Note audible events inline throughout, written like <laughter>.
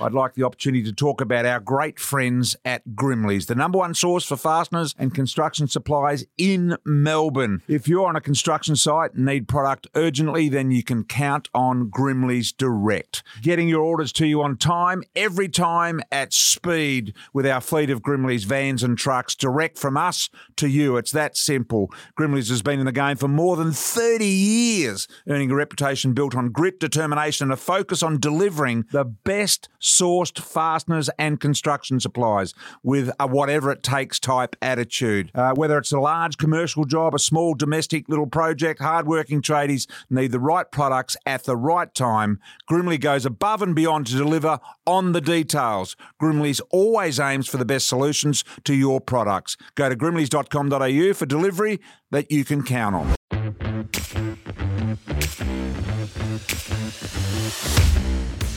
I'd like the opportunity to talk about our great friends at Grimley's, the number one source for fasteners and construction supplies in Melbourne. If you're on a construction site and need product urgently, then you can count on Grimley's Direct. Getting your orders to you on time, every time at speed with our fleet of Grimley's vans and trucks direct from us to you. It's that simple. Grimley's has been in the game for more than 30 years, earning a reputation built on grit, determination, and a focus on delivering the best sourced fasteners and construction supplies with a whatever it takes type attitude. Uh, whether it's a large commercial job, a small domestic little project, hardworking tradies need the right products at the right time. Grimley goes above and beyond to deliver on the details. Grimley's always aims for the best solutions to your products. Go to grimleys.com.au for delivery that you can count on.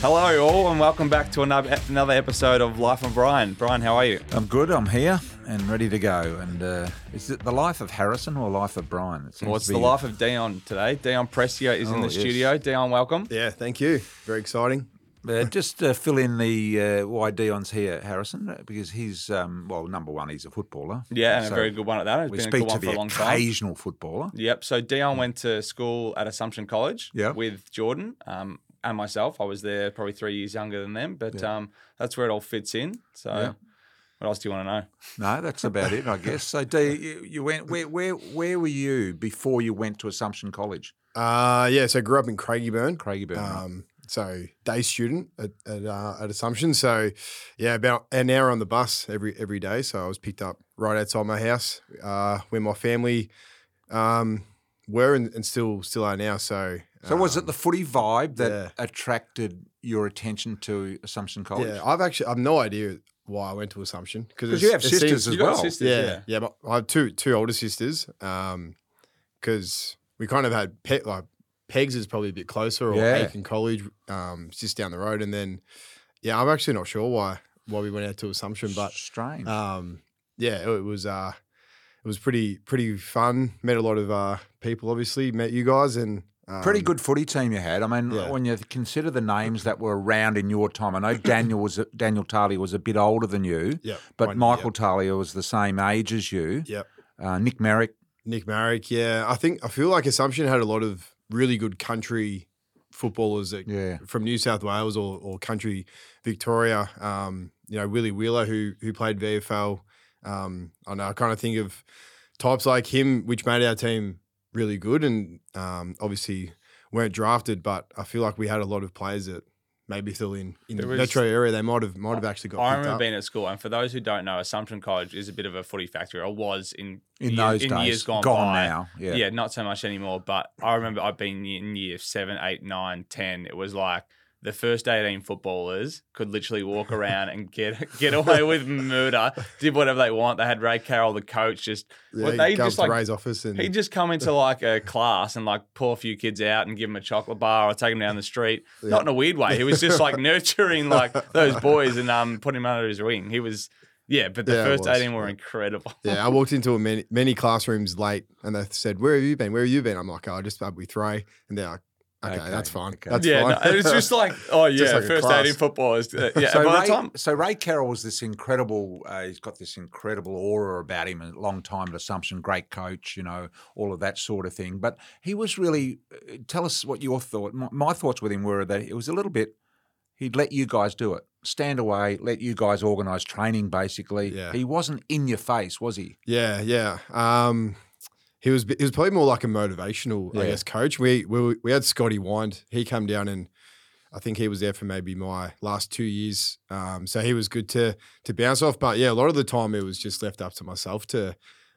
Hello, all, and welcome back to another another episode of Life of Brian. Brian, how are you? I'm good. I'm here and ready to go. And uh, is it the life of Harrison or life of Brian? It seems Well, it's to the life of Dion today. Dion Prestia is in Oh, the yes. studio. Dion, welcome. Yeah, thank you. Very exciting. Uh, just uh, fill in the uh, why Dion's here, Harrison, uh, because he's um, well, number one, he's a footballer. Yeah, and So a very good one at that. It's We been a speak good to one for the a long time. occasional footballer. Yep. So Dion went to school at Assumption College Yeah. with Jordan um, and myself. I was there probably three years younger than them, but um, that's where it all fits in. So, Yeah. what else do you want to know? No, that's about it, I guess. So, D, you, you went where, where, where were you before you went to Assumption College? Uh, yeah, so I grew up in Craigieburn. Craigieburn. right? Um, so day student at at, uh, at Assumption. So yeah, about an hour on the bus every every day. So I was picked up right outside my house, uh, where my family um, were and, and still still are now. So So was it um, the footy vibe that yeah. attracted your attention to Assumption College? Yeah, I've actually I've no idea why I went to Assumption because you have sisters as well. sisters, yeah, yeah. yeah. but I have two two older sisters. Um, because we kind of had pet like Pegs is probably a bit closer, or Yeah. Aitken College, um, just down the road, and then yeah, I'm actually not sure why why we went out to Assumption, but strange. um, yeah, it, was uh, it was pretty pretty fun. Met a lot of uh people, obviously. Met you guys and. Um, Pretty good footy team you had. I mean, yeah. when you consider the names <clears throat> that were around in your time, I know Daniel was Daniel Talia was a bit older than you, Yep. but Michael Yep. Talia was the same age as you. yep. Uh, Nick Merrick, Nick Merrick, yeah. I think I feel like Assumption had a lot of really good country footballers that yeah, from New South Wales or, or country Victoria. Um, you know, Willie Wheeler who who played VFL. Um, I know I kind of think of types like him, which made our team really good, and um, obviously weren't drafted. But I feel like we had a lot of players that maybe still in in the was- metro area they might have might have actually got. I remember up. being at school, and for those who don't know, Assumption College is a bit of a footy factory, or was in in year- those in days, years gone, by. now. Yeah, Yeah. not so much anymore. But I remember I've been in year seven, eight, nine, ten. It was like the first eighteen footballers could literally walk around and get <laughs> get away with murder. Did whatever they want. They had Ray Carroll, the coach, just Yeah, well, he they just like Ray's office and he'd just come into <laughs> like a class and like pull a few kids out and give them a chocolate bar or take them down the street. Not in a weird way. He was just like <laughs> nurturing like those boys and um putting them under his wing. He was yeah, but the Yeah, first eighteen were incredible. Yeah, I walked into a many, many classrooms late, and they said, "Where have you been? Where have you been?" I'm like, "Oh, I just up with Ray," and they're like, "Okay, Okay, that's fine. okay. That's yeah, fine." no, it was just like oh <laughs> yeah, Just like a first class. eighteen footballers. Uh, <laughs> yeah, So Ray, time so Ray Carroll was this incredible. Uh, he's got this incredible aura about him. A long time at Assumption, great coach. You know, all of that sort of thing. But he was really. uh, Tell us what your thought. My, my thoughts with him were that it was a little bit. He'd let you guys do it, stand away, let you guys organise training. Basically, Yeah. he wasn't in your face, was he? Yeah, yeah. Um, he was he was probably more like a motivational, I guess, coach. We we we had Scotty Wynd. He came down and I think he was there for maybe my last two years. Um, so he was good to to bounce off. But yeah, a lot of the time it was just left up to myself to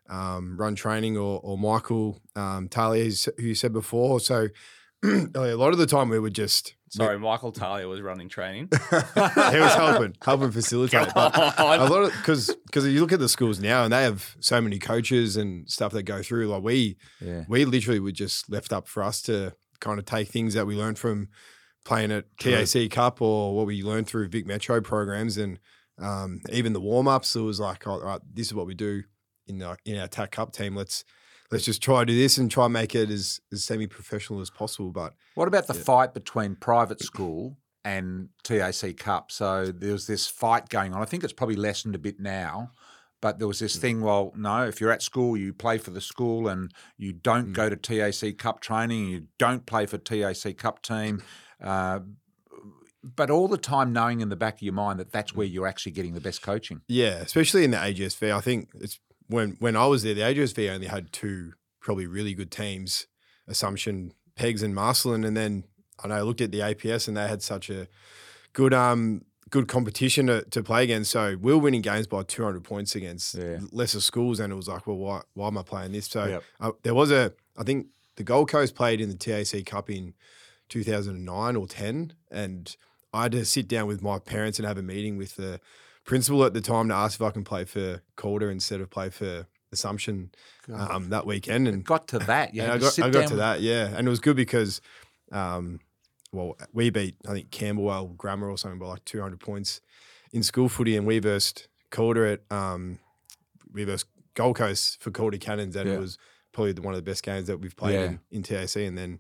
um, run training or or Michael um, Talia, who you said before. So <clears throat> a lot of the time we would just sorry, Michael Talia was running training. <laughs> he was helping helping facilitate. But <laughs> God. a lot of because because you look at the schools now and they have so many coaches and stuff that go through. Like we Yeah. we literally were just left up for us to kind of take things that we learned from playing at TAC Cup or what we learned through Vic Metro programs and um, even the warm ups. It was like, all right, this is what we do in our, in our TAC Cup team. Let's let's just try to do this and try and make it as, as semi professional as possible. But What about the Yeah. fight between private school and TAC Cup. So there was this fight going on. I think it's probably lessened a bit now. But there was this hmm. thing, well, no, if you're at school, you play for the school and you don't hmm. go to TAC Cup training, you don't play for TAC Cup team. Uh, but all the time knowing in the back of your mind that that's hmm. where you're actually getting the best coaching. Yeah, especially in the AGSV. I think it's when when I was there, the AGSV only had two probably really good teams, Assumption, Pegs, and Marcellin. And then I know I looked at the APS and they had such a good um good competition to, to play against. So we were winning games by 200 points against Yeah. lesser schools, and it was like, well, why why am I playing this? So Yep. uh, there was a I think the Gold Coast played in the TAC Cup in 2009 or 10, and I had to sit down with my parents and have a meeting with the principal at the time to ask if I can play for Calder instead of play for Assumption um, that weekend. And Got to that. Yeah, I got, I got to that, yeah. And it was good because, um, well, we beat, I think, Camberwell Grammar or something by like 200 points in school footy, and we versed Calder at, um, we versed Gold Coast for Calder Cannons, and Yeah. it was probably one of the best games that we've played Yeah. in, in TAC. And then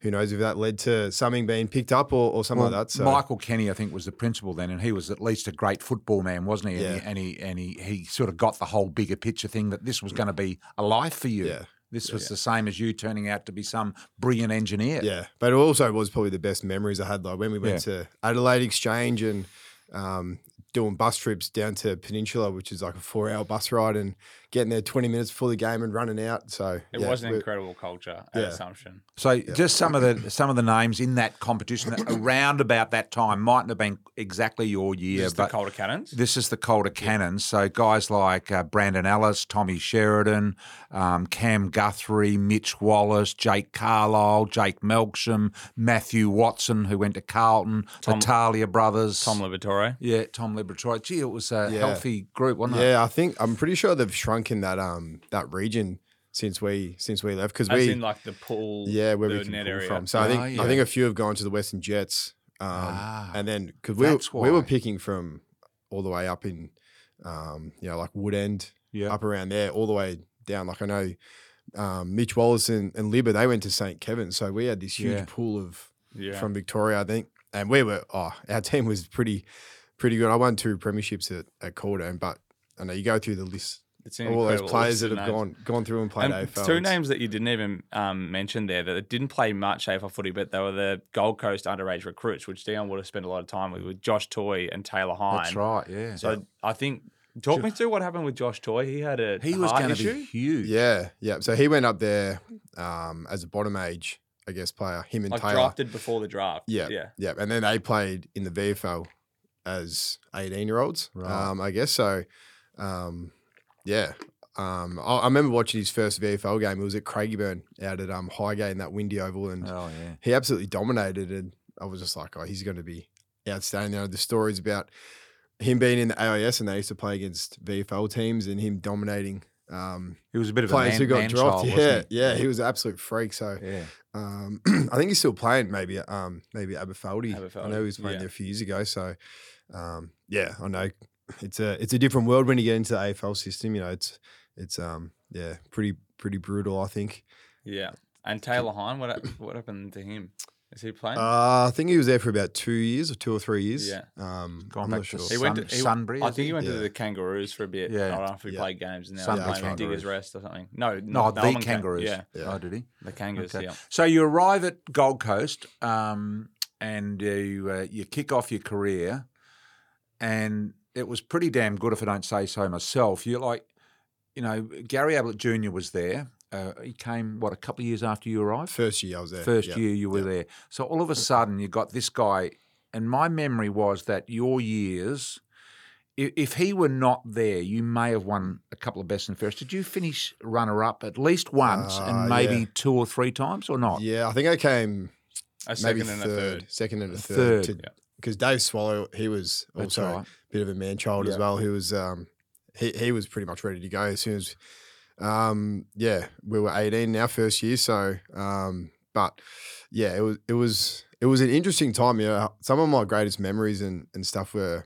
who knows if that led to something being picked up or, or something Well, like that. So, Michael Kenny, I think, was the principal then, and he was at least a great football man, wasn't he? Yeah. And, he, and he and he he sort of got the whole bigger picture thing that this was going to be a life for you. Yeah. This was the same as you turning out to be some brilliant engineer. Yeah, but it also was probably the best memories I had. Like when we went to Adelaide Exchange and um, doing bus trips down to Peninsula, which is like a four-hour bus ride, and getting there twenty minutes before the game and running out. So It yeah, was an incredible culture at Yeah. Assumption. So just some of the some of the names in that competition that around about that time mightn't have been exactly your year, Just the but Calder Cannons. This is the Calder Cannons. So guys like uh, Brandon Ellis, Tommy Sheridan, um, Cam Guthrie, Mitch Wallace, Jake Carlisle, Jake Melksham, Matthew Watson, who went to Carlton, Tom- the Talia brothers. Tom Liberatore. yeah, Tom Liberatore. Gee, it was a Yeah. healthy group, wasn't it? Yeah, I think I'm pretty sure they've shrunk in that um that region since we since we left because we in like the pool. yeah where we can net pull area. from. So I think Ah, yeah. I think a few have gone to the Western Jets, um, Ah, and then because we were, we were picking from all the way up in um, you know like Woodend Yeah. up around there, all the way down. Like I know um, Mitch Wallace and, and Libba, they went to St. Kevin. So we had this huge Yeah. pool of Yeah. from Victoria, I think. And we were, oh, our <laughs> team was pretty pretty good. I won two premierships at, at Calder, but I know you go through the list, It's all those players that have names. gone gone through and played And AFL. two names that you didn't even um, mention there that didn't play much AFL footy, but they were the Gold Coast underage recruits, which Dion would have spent a lot of time with, with Josh Toy and Taylor Hine. That's right. Yeah. So I think, talk me through what happened with Josh Toy. He had a he was going to be huge. Yeah, yeah. So he went up there um, as a bottom age, I guess, player. Him and like Taylor. drafted before the draft. Yeah, yeah. yeah. And then they played in the VFL as 18 year olds, Right. um, I guess. So, um, yeah. Um, I, I remember watching his first VFL game. It was at Craigieburn out at um, Highgate in that windy oval. And Oh yeah. he absolutely dominated. And I was just like, oh, he's going to be outstanding. You know, the stories about him being in the AIS and they used to play against VFL teams and him dominating um, He was a bit of a players man, who got man dropped. child, yeah, yeah, he was an absolute freak. So Yeah. um, <clears throat> I think he's still playing. Maybe um, maybe Aberfeldie. I know he was playing yeah. there a few years ago. So um, yeah, I know it's a it's a different world when you get into the AFL system. You know, it's it's um yeah pretty pretty brutal. I think. Yeah. And Taylor Hine, what what happened to him? Is he playing? Uh, I think he was there for about two years or two or three years. Yeah. Um, Gone I'm back not to sure. he went to he, Sunbury, I think he? he went to the Kangaroos for a bit. Yeah. I don't know if he Yeah. played games now. Sunbury Playing Diggers Kangaroos. Rest or something. No, No, not the Melbourne Kan- Kangaroos. Yeah, Yeah. Oh, did he? the Kangaroos. Okay. Yeah. So you arrive at Gold Coast, um, and you uh, you kick off your career, and it was pretty damn good, if I don't say so myself. You're like, you know, Gary Ablett Jr. was there. Uh, he came what a couple of years after you arrived. First year I was there. First yeah. year you were yeah. there. So all of a sudden you got this guy, and my memory was that your years. i- If he were not there, you may have won a couple of best and fairest. Did you finish runner up at least once Uh, and maybe yeah. two or three times or not? Yeah, I think I came A maybe second and third, a third. second and a third. third. Yeah. Because Dave Swallow, he was also right. a bit of a man child as well. He was um, he he was pretty much ready to go as soon as um, yeah we were eighteen in our first year. So um, but yeah, it was it was it was an interesting time. You know, some of my greatest memories and and stuff were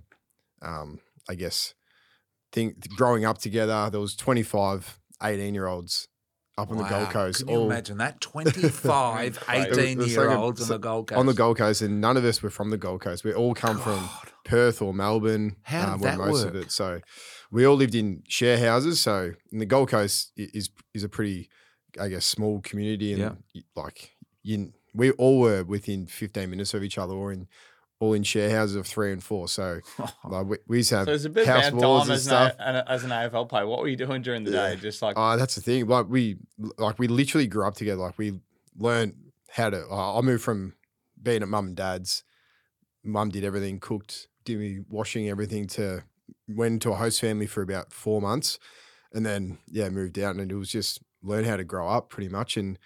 um, I guess think growing up together. There was 25 18 year olds up on the Gold Coast. Can you all- imagine that? <laughs> 25, Right. 18 It was year like a- olds on the Gold Coast. on the Gold Coast, and none of us were from the Gold Coast. We all come from Perth or Melbourne. How did um, were that most of work? it. So we all lived in share houses. So the Gold Coast is is a pretty, I guess, small community, and Yeah. like you, we all were within fifteen minutes of each other, or in all in share houses of three and four. So <laughs> like we, we used to have So it's a bit house about walls time and as stuff. an, as an AFL player. What were you doing during the Yeah. day? Just like Oh, that's the thing. Like we, like we literally grew up together. Like we learned how to. Uh, I moved from being at mum and dad's. Mum did everything, cooked, did me washing everything. To went into a host family for about four months, and then yeah, moved out, and it was just learn how to grow up pretty much. And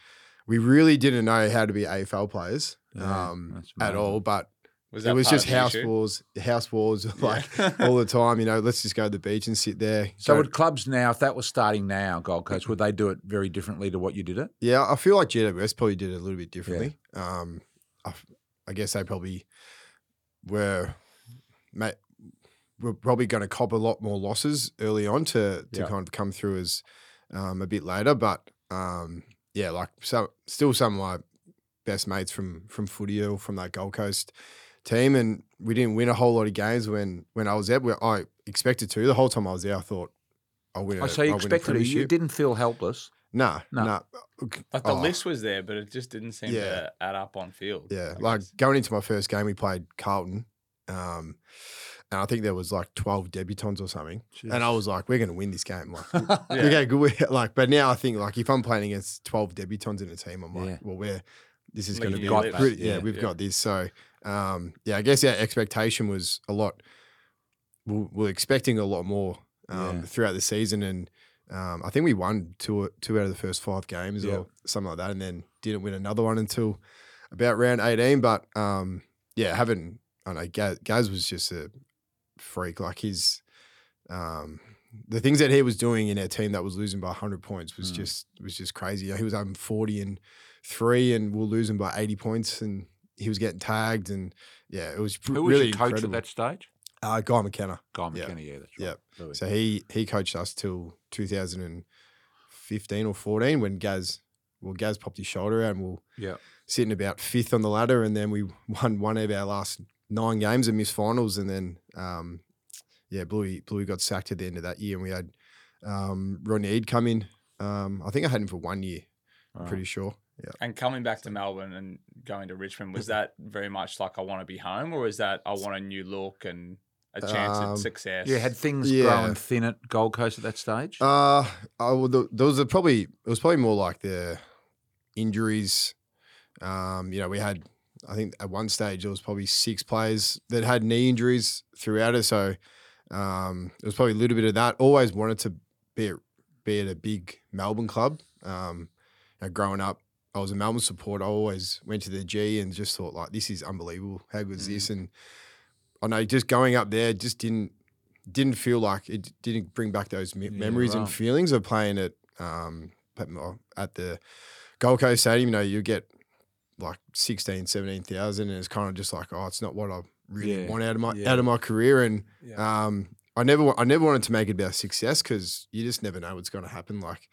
we really didn't know how to be AFL players Yeah, um, at all. But was it was just house issue? wars, house wars, <laughs> like Yeah. all the time. You know, let's just go to the beach and sit there. So go- would clubs now, if that was starting now, Gold Coast, would they do it very differently to what you did it? Yeah, I feel like GWS probably did it a little bit differently. Um, I, f- I guess they probably were, ma- were probably going to cop a lot more losses early on to to Yeah. kind of come through as um, a bit later. But um, yeah, like so, still some of my best mates from from footy or from that Gold Coast team, and we didn't win a whole lot of games when when I was there. Where I expected to. The whole time I was there, I thought I'll win. Oh, a- so you I'll expected it. You didn't feel helpless. Nah, No. nah. Like the Oh. list was there, but it just didn't seem Yeah. to add up on field. Yeah, I like guess. going into my first game, we played Carlton, um, and I think there was like twelve debutants or something, and I was like, "We're going to win this game." Like, <laughs> Yeah. okay, good. we- <laughs> Like, but now I think like if I'm playing against twelve debutants in a team, I'm like, Yeah. "Well, we're this is going to be got live. pretty, yeah, Yeah, we've yeah. got this." So, um, yeah, I guess our expectation was a lot. We're, we're expecting a lot more um, Yeah. throughout the season, and um, I think we won two two out of the first five games Yeah. or something like that, and then didn't win another one until about round eighteen. But um, yeah, having I don't know Gaz, Gaz was just a freak. Like his um, the things that he was doing in our team that was losing by hundred points was Mm. just was just crazy. He was having forty and three, and we we're losing by eighty points, and he was getting tagged, and yeah, it was pretty good. Who was really your coach incredible. at that stage? Uh, Guy McKenna. Guy Yeah. McKenna, yeah, that's right. Yep. So he he coached us till 2015 or 14 when Gaz well Gaz popped his shoulder out and we we're yeah. sitting about fifth on the ladder and then we <laughs> won one of our last nine games and missed finals and then um, yeah Bluey Bluey got sacked at the end of that year and we had um, Ronnie Eade come in. Um, I think I had him for one year. I'm pretty sure. Yeah. And coming back to Melbourne and going to Richmond, was that very much like I want to be home, or was that I want a new look and a chance Um, at success? You had things Yeah. growing thin at Gold Coast at that stage? Uh, I, well, th- there was a probably it was probably more like the injuries. Um, you know, we had I think at one stage there was probably six players that had knee injuries throughout it, so um, it was probably a little bit of that. Always wanted to be at, be at a big Melbourne club. Um, you know, growing up, I was a Melbourne supporter. I always went to the G and just thought like, this is unbelievable. How good is this? And I know just going up there just didn't didn't feel like it didn't bring back those me- Yeah, memories and feelings of playing at um at, at the Gold Coast Stadium. You know, you get like 16, 17,000 and it's kind of just like, oh, it's not what I really Yeah, want out of my yeah. out of my career. And Yeah. um, I never I never wanted to make it about success because you just never know what's going to happen. Like,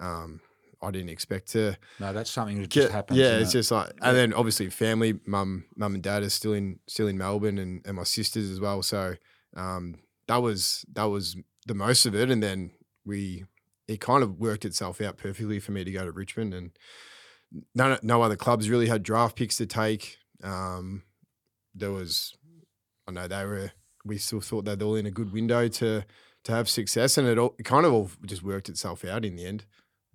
um, I didn't expect to no, that's something that just happens. Yeah, it's it? just like, and then obviously family, mum, mum and dad are still in still in Melbourne, and, and my sisters as well. So um, that was that was the most of it, and then we it kind of worked itself out perfectly for me to go to Richmond, and no no other clubs really had draft picks to take. Um, there was, I know they were. We still thought they were all in a good window to to have success, and it all it kind of all just worked itself out in the end.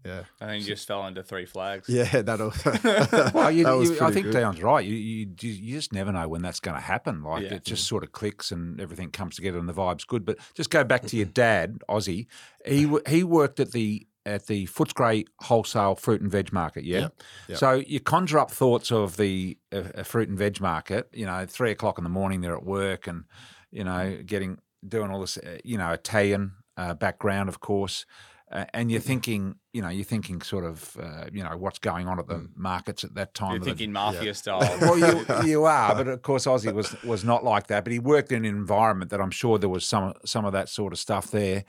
Yeah, and then you just fell into three flags. yeah, <laughs> that'll. <laughs> Well, you, <laughs> that was you, I think good. Dale's right. You, you you you just never know when that's going to happen. Like Yeah. it just sort of clicks and everything comes together and the vibe's good. But just go back to your dad, Ozzy. He he worked at the at the Footscray wholesale fruit and veg market. Yeah. Yep, yep. So you conjure up thoughts of the uh, fruit and veg market. You know, three o'clock in the morning, they're at work and you know getting doing all this. Uh, you know, Italian uh, background, of course. Uh, and you're thinking, you know, you're thinking sort of, uh, you know, what's going on at the markets at that time. You're of the- thinking mafia style. <laughs> well, you <laughs> you are, but of course Ozzy was was not like that. But he worked in an environment that I'm sure there was some some of that sort of stuff there.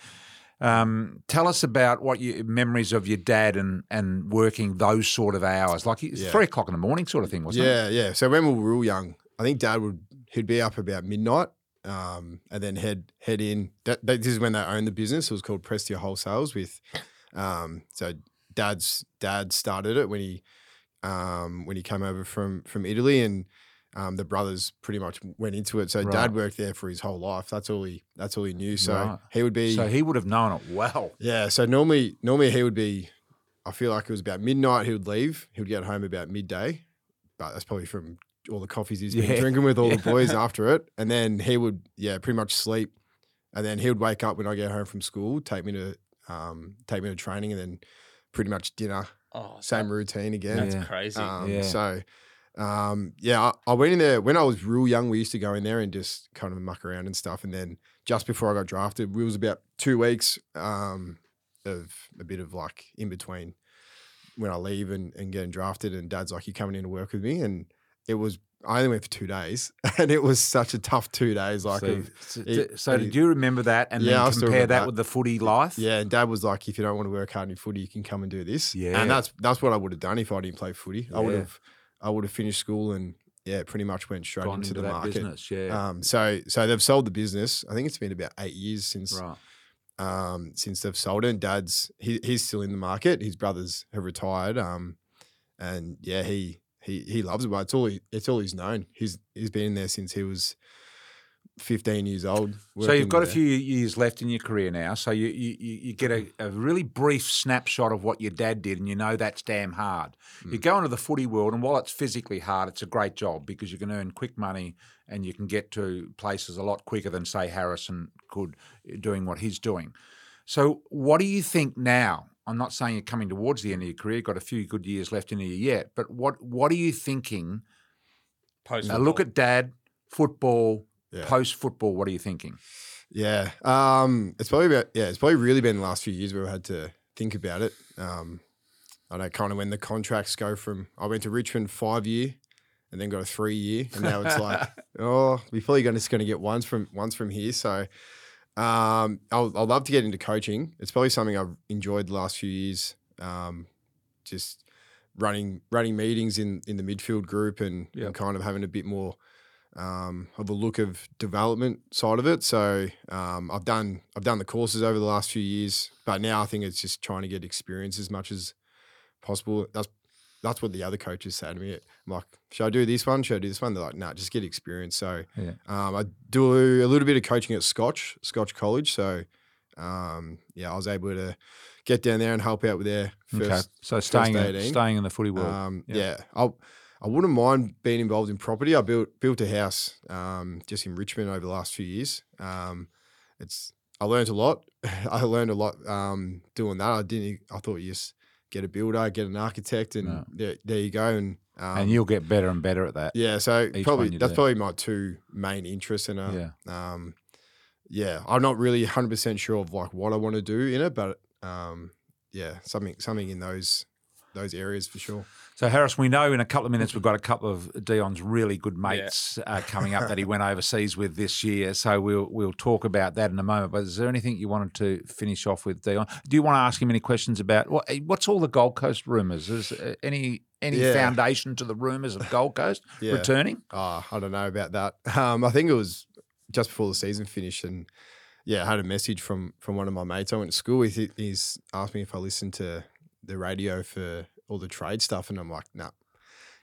Um, tell us about what your memories of your dad and and working those sort of hours, like Yeah. three o'clock in the morning, sort of thing, wasn't it? yeah, yeah. So when we were real young, I think Dad would he'd be up about midnight, um, and then head head in. That, that, this is when they owned the business. It was called Prestia Wholesales. With um, so Dad's dad started it when he um, when he came over from from Italy, and um, the brothers pretty much went into it. So Right. Dad worked there for his whole life. That's all he that's all he knew. So Right. he would be So he would have known it well. yeah. So normally, normally he would be. I feel like it was about midnight. He would leave. He would get home about midday, but that's probably from all the coffees he's been Yeah. drinking with all <laughs> Yeah. the boys after it. And then he would, yeah, pretty much sleep. And then he would wake up when I get home from school, take me to, um, take me to training, and then pretty much dinner, Oh, same routine again. That's Yeah. crazy. Um, Yeah. So, um, yeah, I, I went in there when I was real young. We used to go in there and just kind of muck around and stuff. And then just before I got drafted, we was about two weeks um, of a bit of like in between when I leave and, and getting drafted. And Dad's like, You're coming in to work with me?" And it was I only went for two days, <laughs> and it was such a tough two days. Like, so, of- so- it- so did you remember that and Yeah, then compare that that. with the footy life? yeah. And Dad was like, "If you don't want to work hard in footy, you can come and do this." Yeah. and that's that's what I would have done if I didn't play footy. I would have I would have finished school and yeah, pretty much went straight Gone into, into the that market. business. Yeah. Um, so so they've sold the business. I think it's been about eight years since right. um, since they've sold it. And Dad's he, he's still in the market. His brothers have retired. Um, and yeah, he he he loves it. But it's all he, it's all he's known. He's he's been in there since he was fifteen years old. So you've got a few years left in your career now. So you you, you you get a, a really brief snapshot of what your dad did, and you know that's damn hard. You Mm. go into the footy world, and while it's physically hard, it's a great job because you can earn quick money and you can get to places a lot quicker than say Harrison could uh, doing what he's doing. So what do you think now? I'm not saying you're coming towards the end of your career. Got a few good years left in you yet, but what what are you thinking? Post Now look at dad, football, Yeah. post football. What are you thinking? Yeah. Um, it's probably about yeah, it's probably really been the last few years where I've had to think about it. Um, I know kind of when the contracts go from I went to Richmond five year and then got a three year, and now it's like, <laughs> oh, we're probably gonna just gonna get ones from ones from here. So um I'll I'd love to get into coaching. It's probably something I've enjoyed the last few years. Um, just running running meetings in in the midfield group and, Yep. and kind of having a bit more um, of a look of development side of it. So um, I've done I've done the courses over the last few years, but now I think it's just trying to get experience as much as possible. That's that's what the other coaches say to me. I'm like, should I do this one? Should I do this one? They're like, nah, just get experience. So Yeah. um, I do a little bit of coaching at Scotch Scotch College. So um, yeah, I was able to get down there and help out with their first. okay, so staying in, 18. staying in the footy world. Um, Yeah. yeah, I I wouldn't mind being involved in property. I built built a house um, just in Richmond over the last few years. Um, it's I learned a lot. <laughs> I learned a lot um, doing that. I didn't. I thought you just get a builder, get an architect, and No. there, there you go. And um, and you'll get better and better at that. yeah, so probably that's do. probably my two main interests. in uh, Yeah. um, yeah, I'm not really 100 percent sure of like what I want to do in it, but um, yeah, something something in those those areas for sure. So Harris, we know in a couple of minutes we've got a couple of Dion's really good mates uh, coming up that he <laughs> went overseas with this year. So we'll we'll talk about that in a moment. But is there anything you wanted to finish off with, Dion? Do you want to ask him any questions about what, what's all the Gold Coast rumours? Is uh, any any Yeah. foundation to the rumours of Gold Coast <laughs> Yeah. returning? Oh, I don't know about that. <laughs> Um, I think it was just before the season finished, and yeah, I had a message from from one of my mates I went to school with. He- He's asked me if I listened to the radio for all the trade stuff, and I'm like, nah,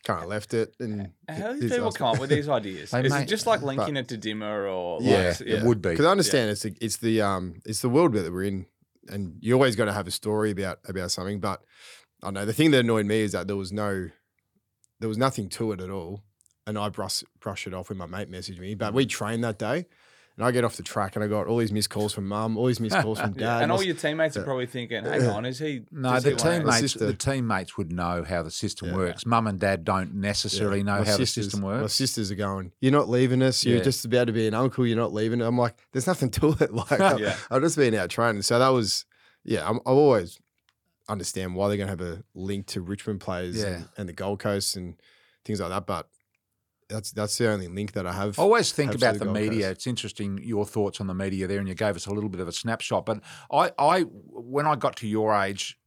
kind of left it. And How do people come up with these <laughs> ideas? Is mate, it just like linking it to Dimmer or Yeah, like, it would be. Because I understand it's the, it's the um it's the world that we're in, and you always got to have a story about about something. But I don't know the thing that annoyed me is that there was no, there was nothing to it at all, and I brush brush it off when my mate messaged me. But we trained that day, and I get off the track and I got all these missed calls from mum, all these missed calls from Yeah, <laughs> dad, and I all was- your teammates are probably thinking, "Hang on, is he?" No, the he teammates sister- the teammates would know how the system Yeah. works. Mum and dad don't necessarily Yeah. know My how the sisters- system My works. sisters are going, You're not leaving us. You're Yeah. just about to be an uncle. You're not leaving. I'm like, There's nothing to it. <laughs> Like, I- Yeah. I've just been out training. So that was, yeah, I'm, I've always understand why they're going to have a link to Richmond players Yeah. and, and the Gold Coast and things like that. But that's that's the only link that I have. I always think about the the media. Coast. It's interesting your thoughts on the media there, and you gave us a little bit of a snapshot. But I, I when I got to your age,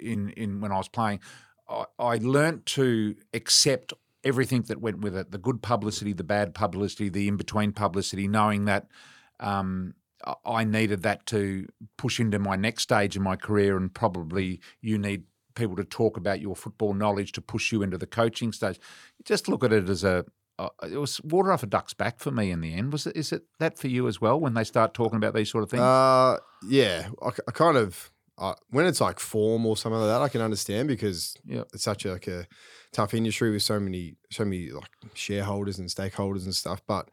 in in when I was playing, I, I learnt to accept everything that went with it: the good publicity, the bad publicity, the in between publicity, knowing that. Um, I- I needed that to push into my next stage in my career, and probably you need people to talk about your football knowledge to push you into the coaching stage. Just look at it as a uh, it was water off a duck's back for me in the end. Was it? Is it that for you as well when they start talking about these sort of things? Uh, yeah, I, I kind of uh, when it's like form or something like that, I can understand because Yep. it's such a, like a tough industry with so many so many like shareholders and stakeholders and stuff. But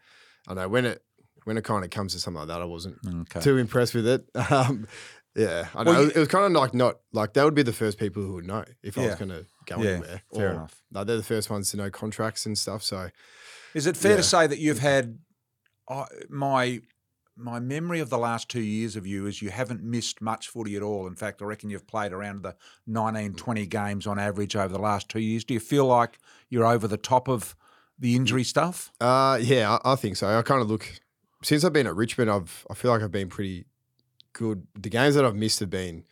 I know when it when it kind of comes to something like that, I wasn't okay. too impressed with it. <laughs> Um, yeah, I know Well, it, you- was, it was kind of like not like they would be the first people who would know if I Yeah. was going to go Yeah, anywhere. fair enough. Like they're the first ones to know contracts and stuff. So Is it fair Yeah. to say that you've had uh, my my memory of the last two years of you is you haven't missed much footy at all. In fact, I reckon you've played around the 19, 20 games on average over the last two years. Do you feel like you're over the top of the injury stuff? Uh, yeah, I, I think so. I kind of look since I've been at Richmond. I've I feel like I've been pretty good. The games that I've missed have been,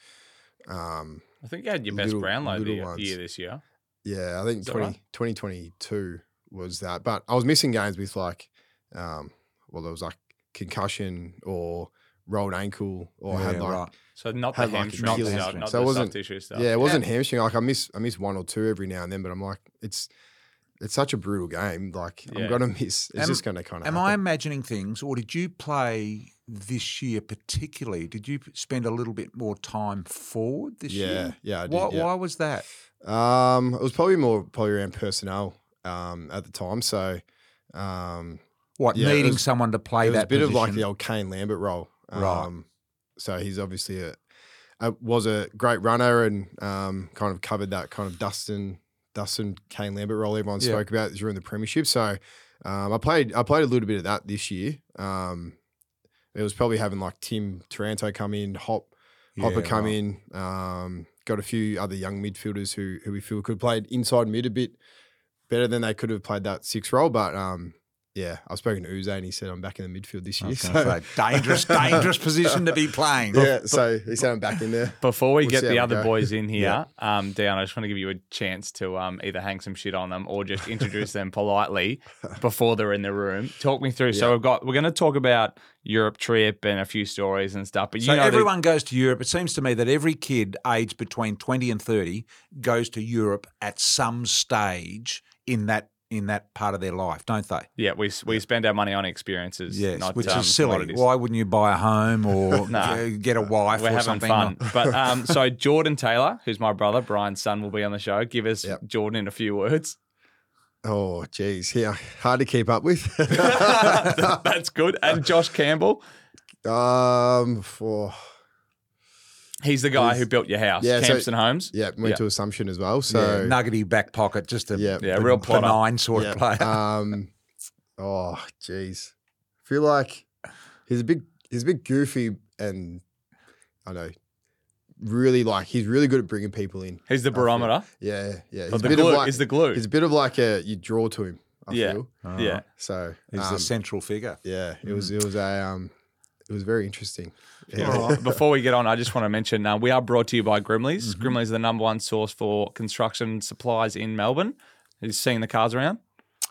um, I think you had your best Little- Brownlow little the ones. year this year. yeah, I think Is 20, right? 2022 was that. But I was missing games with like, um, well, there was like concussion or rolled ankle or had like. right. So not the Had, like, hamstring Achilles. stuff, not So it the wasn't- soft tissue stuff. Yeah, it wasn't hamstring. Like I miss I miss one or two every now and then, but I'm like, it's it's such a brutal game. Like Yeah. I'm gonna <laughs> miss. It's Am- just gonna kind of. Am I imagining things, or did you play this year particularly? Did you spend a little bit more time forward this Yeah, year? yeah, I did, Why, yeah. why was that? Um, it was probably more probably around personnel um, at the time. So um, What Yeah, needing was- someone to play it was that a bit of like the old Kane Lambert role. Right. Um, so he's obviously a, a was a great runner and um, kind of covered that kind of Dustin Dustin Kane Lambert role everyone Yeah. spoke about during the premiership. So um, I played I played a little bit of that this year. Um, it was probably having like Tim Taranto come in, Hop Hopper Yeah, come right. in. Um, got a few other young midfielders who who we feel could have played inside mid a bit better than they could have played that six role. But um, yeah, I was speaking to Uze and he said I'm back in the midfield this year. So, gonna say, dangerous, <laughs> dangerous position to be playing. yeah, so he said I'm back in there. Before we We'll get the other go. boys in <laughs> here, Yeah. um, Dan, I just want to give you a chance to um, either hang some shit on them or just introduce them politely <laughs> before they're in the room. Talk me through. So we've got we're going to talk about Europe trip and a few stories and stuff. But you So know, the- everyone goes to Europe. It seems to me that every kid aged between twenty and thirty goes to Europe at some stage in that in that part of their life, don't they? yeah, we we spend our money on experiences, Yes, not, which um, is silly. commodities. Why wouldn't you buy a home or <laughs> Nah. get a wife We're or having something? fun. <laughs> but um, so Jordan Taylor, who's my brother, Brian's son, will be on the show. Give us Yep. Jordan in a few words. Oh, geez, yeah, hard to keep up with. <laughs> That's good. And Josh Campbell, um, for he's the guy He's- who built your house, Yeah, so- Homes. yeah, went Yeah. to Assumption as well. yeah, So nuggety back pocket, just a Yeah. Yeah, real plotter. benign sort of player. Um, oh, jeez. feel like he's a big, he's a bit goofy, and I don't know, really like he's really good at bringing people in. He's the barometer. Yeah, yeah. He's But a the bit glue of like is the glue. he's a bit of like a you draw to him. I Yeah. feel yeah. so. He's um, the central figure. yeah, it was it was a um, it was very interesting. Yeah. Right. Before we get on, I just want to mention uh, we are brought to you by Grimley's. Mm-hmm. Grimley's is the number one source for construction supplies in Melbourne. Is seeing the cars around?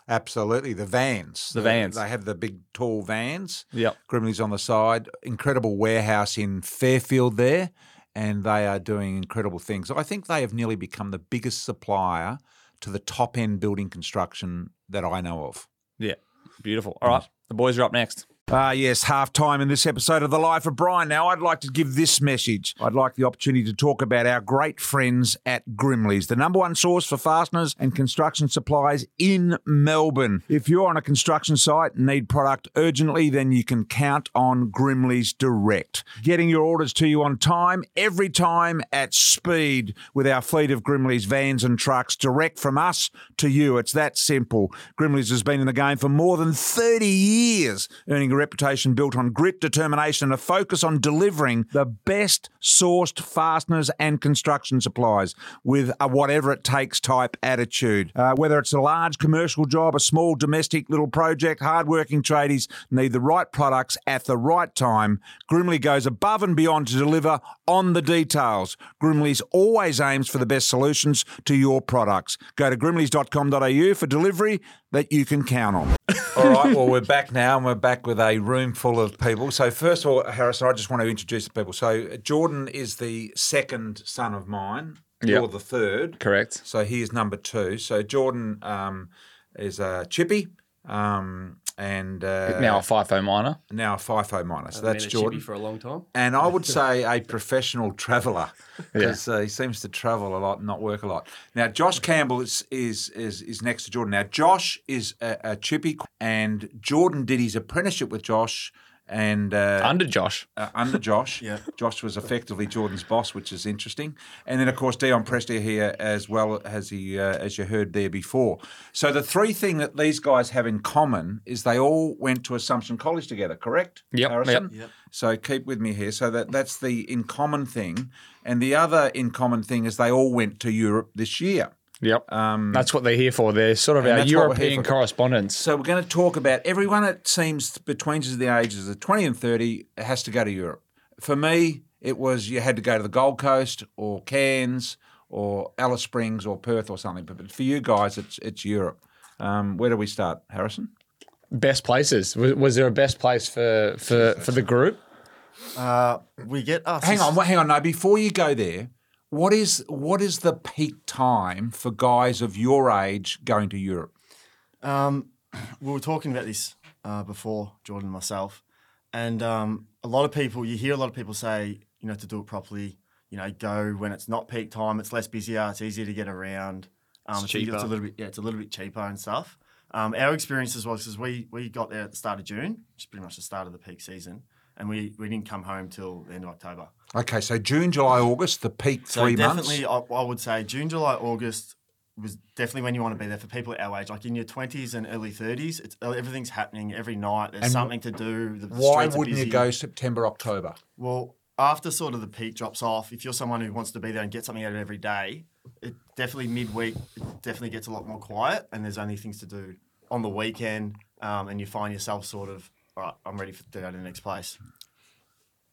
Absolutely, the vans. The vans. They have the big, tall vans. Yep. Grimley's on the side. Incredible warehouse in Fairfield there, and they are doing incredible things. I think they have nearly become the biggest supplier to the top end building construction that I know of. Yeah. Beautiful. All right. The boys are up next. Ah, yes, half time in this episode of The Life of Brian. Now, I'd like to give this message. I'd like the opportunity to talk about our great friends at Grimley's, the number one source for fasteners and construction supplies in Melbourne. If you're on a construction site and need product urgently, then you can count on Grimley's Direct. Getting your orders to you on time, every time at speed with our fleet of Grimley's vans and trucks direct from us to you. It's that simple. Grimley's has been in the game for more than 30 years, earning reputation built on grit, determination, and a focus on delivering the best sourced fasteners and construction supplies with a whatever it takes type attitude. Uh, whether it's a large commercial job, a small domestic little project, hardworking tradies need the right products at the right time. Grimley goes above and beyond to deliver on the details. Grimley's always aims for the best solutions to your products. Go to grimleys.com.au for delivery that you can count on. All right, well, we're back now and we're back with a room full of people. So, first of all, Harrison, I just want to introduce the people. So, Jordan is the second son of mine. Yep. You're the third. Correct. So, he's number two. So, Jordan um, is a chippy. Um, and uh, now a FIFO miner. now a FIFO miner. So I've that's been a Jordan. for a long time. And I would <laughs> say a professional traveller because <laughs> uh, he seems to travel a lot and not work a lot. Now, Josh Campbell is is is, is next to Jordan. Now, Josh is a, a chippy, and Jordan did his apprenticeship with Josh and uh, Under Josh. uh, under Josh. Yeah. Josh was effectively Jordan's boss, which is interesting. And then, of course, Dion Prestia here as well as he, uh, as you heard there before. So the three thing that these guys have in common is they all went to Assumption College together. Correct? Yep, Harrison? yep. Yep. So keep with me here. So that that's the in common thing, and the other in common thing is they all went to Europe this year. Yep. Um, That's what they're here for. They're sort of our that's what we're here European for. correspondents. So we're going to talk about everyone that seems between the ages of 20 and 30 has to go to Europe. For me, it was you had to go to the Gold Coast or Cairns or Alice Springs or Perth or something. But, but for you guys, it's it's Europe. Um, where do we start, Harrison? Best places. Was, was there a best place for for, for the group? Uh, we get us. Hang on, hang on. No, before you go there, what is what is the peak time for guys of your age going to Europe? Um, <clears throat> we were talking about this uh, before, Jordan and myself, and um, a lot of people. You hear a lot of people say, you know, to do it properly, you know, go when it's not peak time. It's less busier. It's easier to get around. Um, It's a- cheaper. It's a little bit. Yeah, it's a little bit cheaper and stuff. Um, our experiences was because we we got there at the start of June, which is pretty much the start of the peak season, and we, we didn't come home till the end of October. Okay, so June, July, August, the peak So three definitely, months. I, I would say June, July, August was definitely when you want to be there for people at our age, like in your twenties and early thirties. It's everything's happening every night. There's And something to do. The Why wouldn't you go September, October? Well, after sort of the peak drops off, if you're someone who wants to be there and get something out of it every day, it definitely midweek it definitely gets a lot more quiet, and there's only things to do on the weekend, um, and you find yourself sort of, all right, I'm ready for, to go to the next place.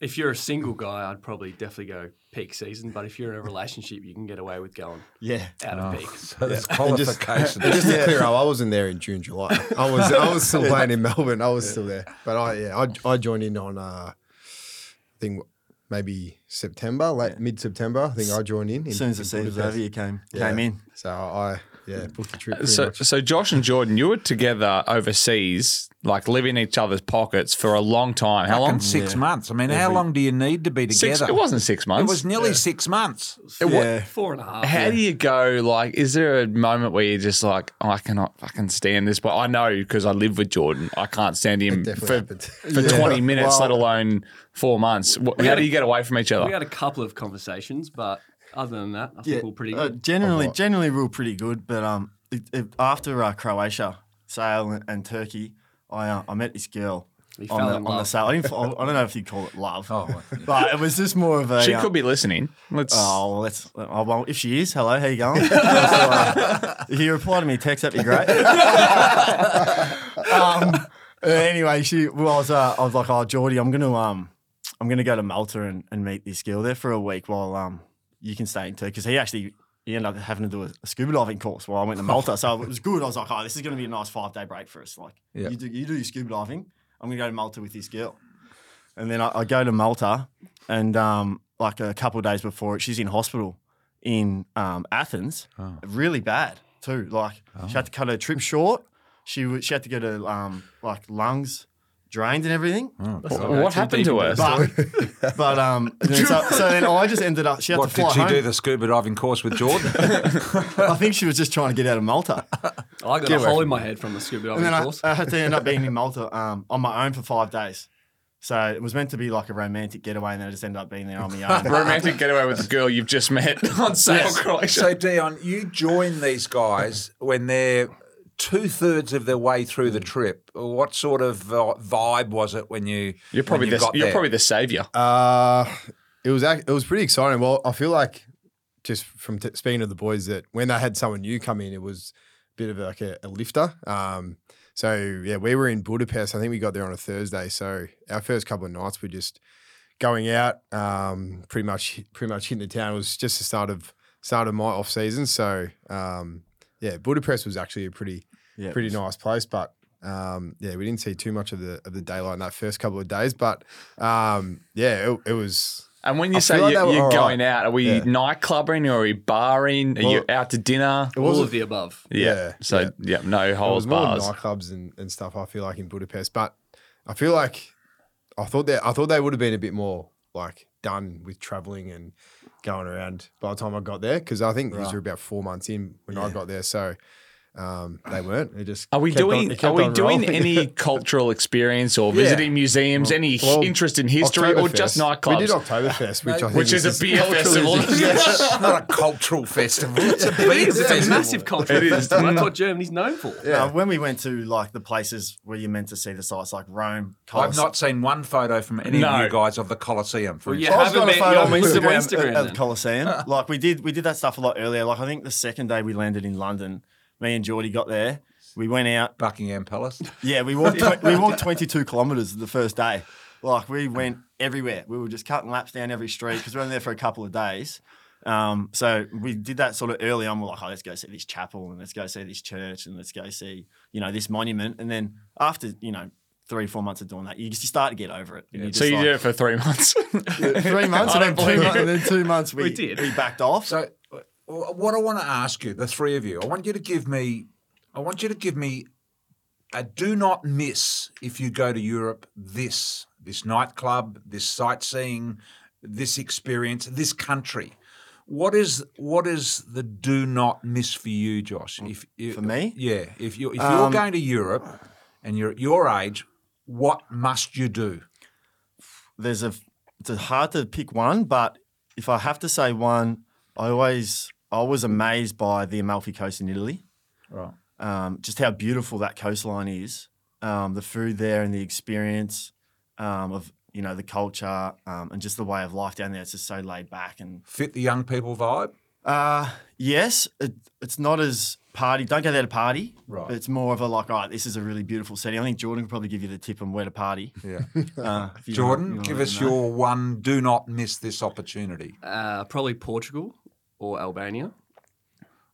If you're a single guy, I'd probably definitely go peak season. But if you're in a relationship, you can get away with going Yeah. out of peak. So there's And just, qualifications. and just to clear up, I wasn't there in June, July. I was I was still playing in Melbourne. I was still there, but I yeah I, I joined in on uh, I think maybe September, late mid September. I think I joined in. in As soon as the season was over, you came Yeah. came in. So I yeah <laughs> booked the trip. So, much. so Josh and Jordan, you were together overseas, like living in each other's pockets for a long time. How long? Six Yeah. months. I mean, how long do you need to be together? Six. It wasn't six months. It was nearly six months. It wa- Yeah. Four and a half. How do you go? Like, is there a moment where you're just like, oh, I cannot fucking stand this? But I know because I live with Jordan, I can't stand him for, happened. for Yeah. 20 minutes, Well- let alone four months. How had do you get away from each other? We had a couple of conversations, but other than that, I think we're pretty uh, good. generally, generally, we we're pretty good. But um, it, it, after uh, Croatia, Sail, and, and Turkey, I uh, I met this girl You on fell the in on the love. Sail. I, didn't, f- I don't know if you'd call it love, Oh, but it was just more of a. she uh, could be listening. Let's. Oh, well, let's. Oh, well, if she is, hello, how you going? <laughs> So, uh, if you reply to me, text, that'd be great. <laughs> um, anyway, she well, I was, uh, I was like, oh, Geordie, I'm gonna um, I'm gonna go to Malta and, and meet this girl there for a week while um, you can stay in Turkey because he actually he ended up having to do a, a scuba diving course while I went to Malta, so it was good. I was like, oh, this is gonna be a nice five day break for us. Like, Yeah. you do you do your scuba diving, I'm gonna go to Malta with this girl. And then I, I go to Malta, and um, like a couple of days before it, she's in hospital in um, Athens, really bad too. Like she had to cut her trip short. She she had to get her um, like lungs drained and everything. Let's not What happened to into her? But <laughs> but um, then so, so then I just ended up. She had What to fly did she home. do the scuba diving course with Jordan? <laughs> I think she was just trying to get out of Malta. I got a hole in my head from the scuba And diving then I, course. I had to end up being in Malta um, on my own for five days. So it was meant to be like a romantic getaway, and then I just ended up being there on my own. <laughs> Romantic getaway with the girl you've just met on Sail Croatia. so, Dion, you join these guys when they're two thirds of their way through the trip. What sort of uh, vibe was it when you? You're probably you the got you're there? probably the savior. Uh, it was it was pretty exciting. Well, I feel like just from t- speaking to the boys that when they had someone new come in, it was a bit of like a, a lifter. Um, so yeah, we were in Budapest. I think we got there on a Thursday. So our first couple of nights were just going out, um, pretty much pretty much hitting the town. It was just the start of start of my off season. So um, yeah, Budapest was actually a pretty Yeah, pretty nice place, but. Um, yeah, we didn't see too much of the of the daylight in that first couple of days, but um, yeah, it, it was And when you I say feel like you, they were you're going right. out, are we Yeah. nightclubbing or are we barring? Are you out to dinner? it All wasn't of the above. Yeah. yeah, So yeah. yeah, no It holes was more bars. nightclubs and, and stuff. I feel like in Budapest, but I feel like I thought that I thought they would have been a bit more like done with traveling and going around by the time I got there because I think these Right. were about four months in when I got there, so um, they weren't. It just Are we kept on- doing? it kept are we on doing rolling. any <laughs> cultural experience or visiting museums? any Well, interest in history or just Oktoberfest. nightclubs? We did Oktoberfest, which I think which is a just- beer festival. <laughs> it's not a cultural festival. It's a <laughs> beer It's a massive cultural It is. festival. That's what Germany's known for. Uh, when we went to like the places where you're meant to see the sites, like Rome, I've not seen one photo from any No. of you guys of the Colosseum. For Well, you instance. I've got a been. photo You're on Mr. Instagram, Instagram at, at the. Colosseum. like we did, we did that stuff a lot earlier. Like I think the second day we landed in London, me and Geordie got there. We went out. Buckingham Palace. Yeah, we walked. tw- we walked <laughs> 22 kilometers the first day. Like we went everywhere. We were just cutting laps down every street because we were there for a couple of days. Um, so we did that sort of early on. We're like, oh, let's go see this chapel and let's go see this church and let's go see, you know, this monument. And then after, you know, three, four months of doing that, you just start to get over it. And you're so you like- did it for three months. <laughs> three <laughs> months, and then two, months, and then two months we, We did. We backed off. So, what I want to ask you, the three of you, I want you to give me, I want you to give me a do not miss if you go to Europe. This, this nightclub, this sightseeing, this experience, this country. What is what is the do not miss for you, Josh? If, if For me? yeah. If you if you're Um, going to Europe and you're at your age, what must you do? There's a, it's hard to pick one, but if I have to say one, I always, I was amazed by the Amalfi Coast in Italy. Right. um, just how beautiful that coastline is, um, the food there and the experience um, of you know the culture um, and just the way of life down there. It's just so laid back and Fit the young people vibe. uh, yes, it, it's not as party. Don't go there to party. Right. It's more of a like, all right, this is a really beautiful setting. I think Jordan could probably give you the tip on where to party. Yeah. Uh, Jordan, want- you give us know. your one. Do not miss this opportunity. Uh, probably Portugal or Albania.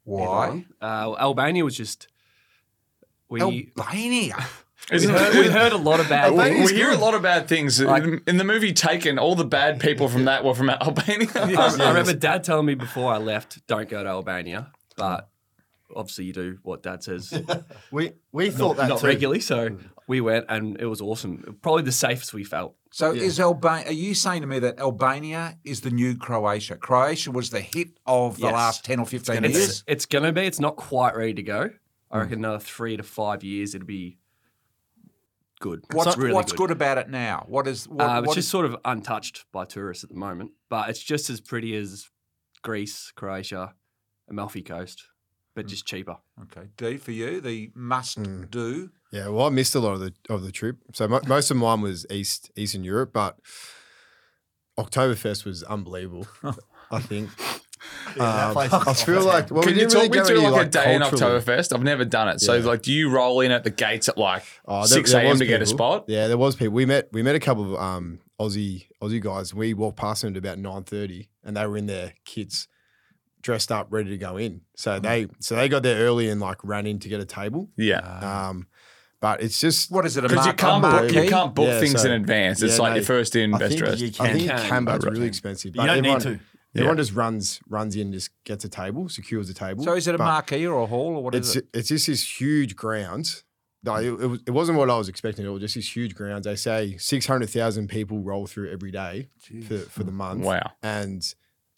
Why? Uh, Albania was just we Albania. <laughs> We heard, we heard a lot of bad we, things. we hear a lot of bad things Like- in, in the movie Taken. All the bad people from that were from Albania. I, I <laughs> remember Dad telling me before I left, "Don't go to Albania," but obviously you do what Dad says. <laughs> We we thought that not too. regularly, so we went and it was awesome. Probably the safest we felt. So is Albania? Are you saying to me that Albania is the new Croatia? Croatia was the hit of the Yes. last ten or fifteen It's, years. it's gonna be. It's not quite ready to go. I reckon another three to five years, it'll be good. What's It's really what's good. about it now? What is what? Uh, it's what just is- sort of untouched by tourists at the moment, but it's just as pretty as Greece, Croatia, Amalfi Coast, but just cheaper. okay. D for you, the must Mm. do. Yeah, well, I missed a lot of the of the trip. So mo- most of mine was East Eastern Europe, but Oktoberfest was unbelievable. <laughs> I think. that Um, place I feel like well, Can we you talk really me through any, like, a day in culturally. Oktoberfest? I've never done it. So, Yeah. like, do you roll in at the gates at like Oh, there- six a.m. was to get a spot? Yeah, there was people. We met we met a couple of um, Aussie Aussie guys. We walked past them at about nine thirty, and they were in their kits, dressed up, ready to go in. So Mm. they so they got there early and like ran in to get a table. Yeah, Um, but it's just What is it? A because you can't book, you can't book Yeah, things so- in advance. It's yeah, like no, your first in, I best think dressed. you I can. think Can. Canberra's Oh, really right. expensive. You don't everyone, need to. Everyone Yeah. just runs runs in, just gets a table, secures a table. So is it a But marquee or a hall or what is It's it? it's just this huge grounds. No, it, it, was, it wasn't what I was expecting. It was just these huge grounds. They say six hundred thousand people roll through every day for, for the month. Wow. And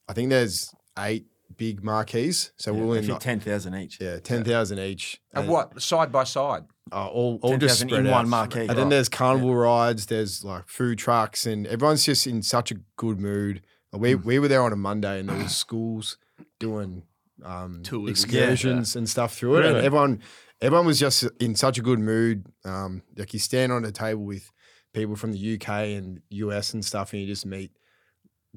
I think there's eight big marquees. So we'll I in think like, ten thousand each. yeah ten thousand each. And what side by side? Uh, all all just spread in out. one marquee. And then there's carnival rides. There's like food trucks, and everyone's just in such a good mood. Like, We we were there on a Monday, and there was <clears throat> schools doing um, Tours. excursions and stuff through it, and everyone everyone was just in such a good mood. Um, like you stand on a table with people from the UK and US and stuff, and you just meet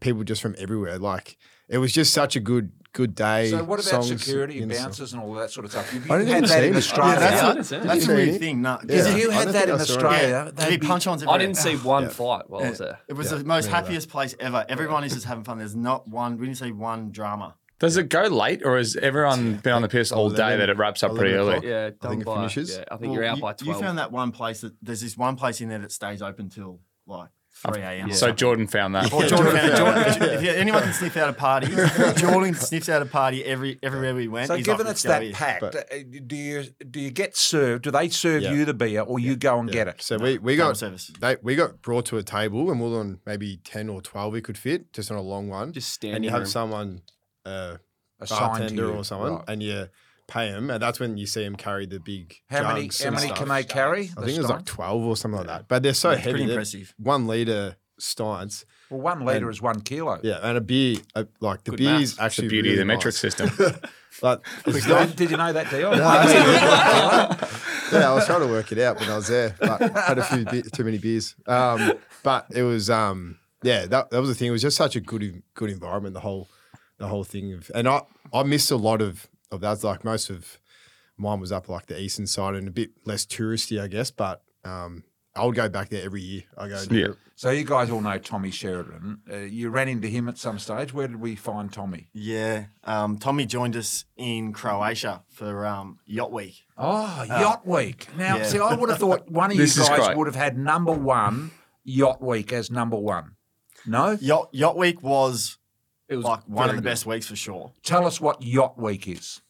people just from everywhere. Like it was just such a good good day. So what about songs security and and stuff. bouncers and all that sort of stuff? Have I you didn't had even that see in. Australia? Yeah, that's Yeah, I a, didn't see it. that's a weird thing. No, 'cause Yeah. If you- you had that in I saw it. Australia, there'd be they'd punch ons I didn't see one Yeah. fight while I was there. It was Yeah. the most Me happiest place ever. Everyone is just having fun. There's not one. We didn't see one drama. Does it go late, or has everyone been on the piss all day that it wraps up pretty early? o'clock. Yeah, I done think it finishes. Yeah, I think Well, you're out you, by You twelve. found that one place that there's this one place in there that stays open till like three a.m. or So something. Jordan found that. Or Jordan, found- Jordan- if you- anyone can sniff out a party, <laughs> Jordan sniffs out a party every everywhere we went. So He's given it's "Let's go that here." packed, But- uh, do you do you get served? Do they serve Yeah. you the beer, or you go and get it? So we, we got service. they, we got brought to a table and we we're on maybe ten or twelve we could fit just on a long one. Just standing and you have room. someone uh, Assigned to bartender you, or someone, right. and you pay them, and that's when you see them carry the big. How many? jugs How and many stuff. can they carry? I the think it was like twelve or something like that. But they're so Yeah, heavy. pretty they're impressive. One liter steins. Well, one liter and- is one kilo. Yeah, and a beer uh, like the Good beer maths. is actually the beauty really of the metric nice. system. <laughs> But it's Did, not, did you know that deal? <laughs> <laughs> yeah, I was trying to work it out when I was there, but had a few be- too many beers. Um, but it was, um, yeah, that, that was the thing. It was just such a good, good environment. The whole, the whole thing of, and I, I missed a lot of of that. Like most of mine was up like the eastern side and a bit less touristy, I guess. But um, I would go back there every year. I go, to Yeah. So you guys all know Tommy Sheridan. Uh, you ran into him at some stage. Where did we find Tommy? Yeah, um, Tommy joined us in Croatia for um, Yacht Week. Oh, Yacht Week. Now, yeah. see, I would have thought one of <laughs> you guys great. would have had number one Yacht Week as number one. No? Yacht Yacht Week was It was like one of the good. best weeks for sure. Tell us what Yacht Week is.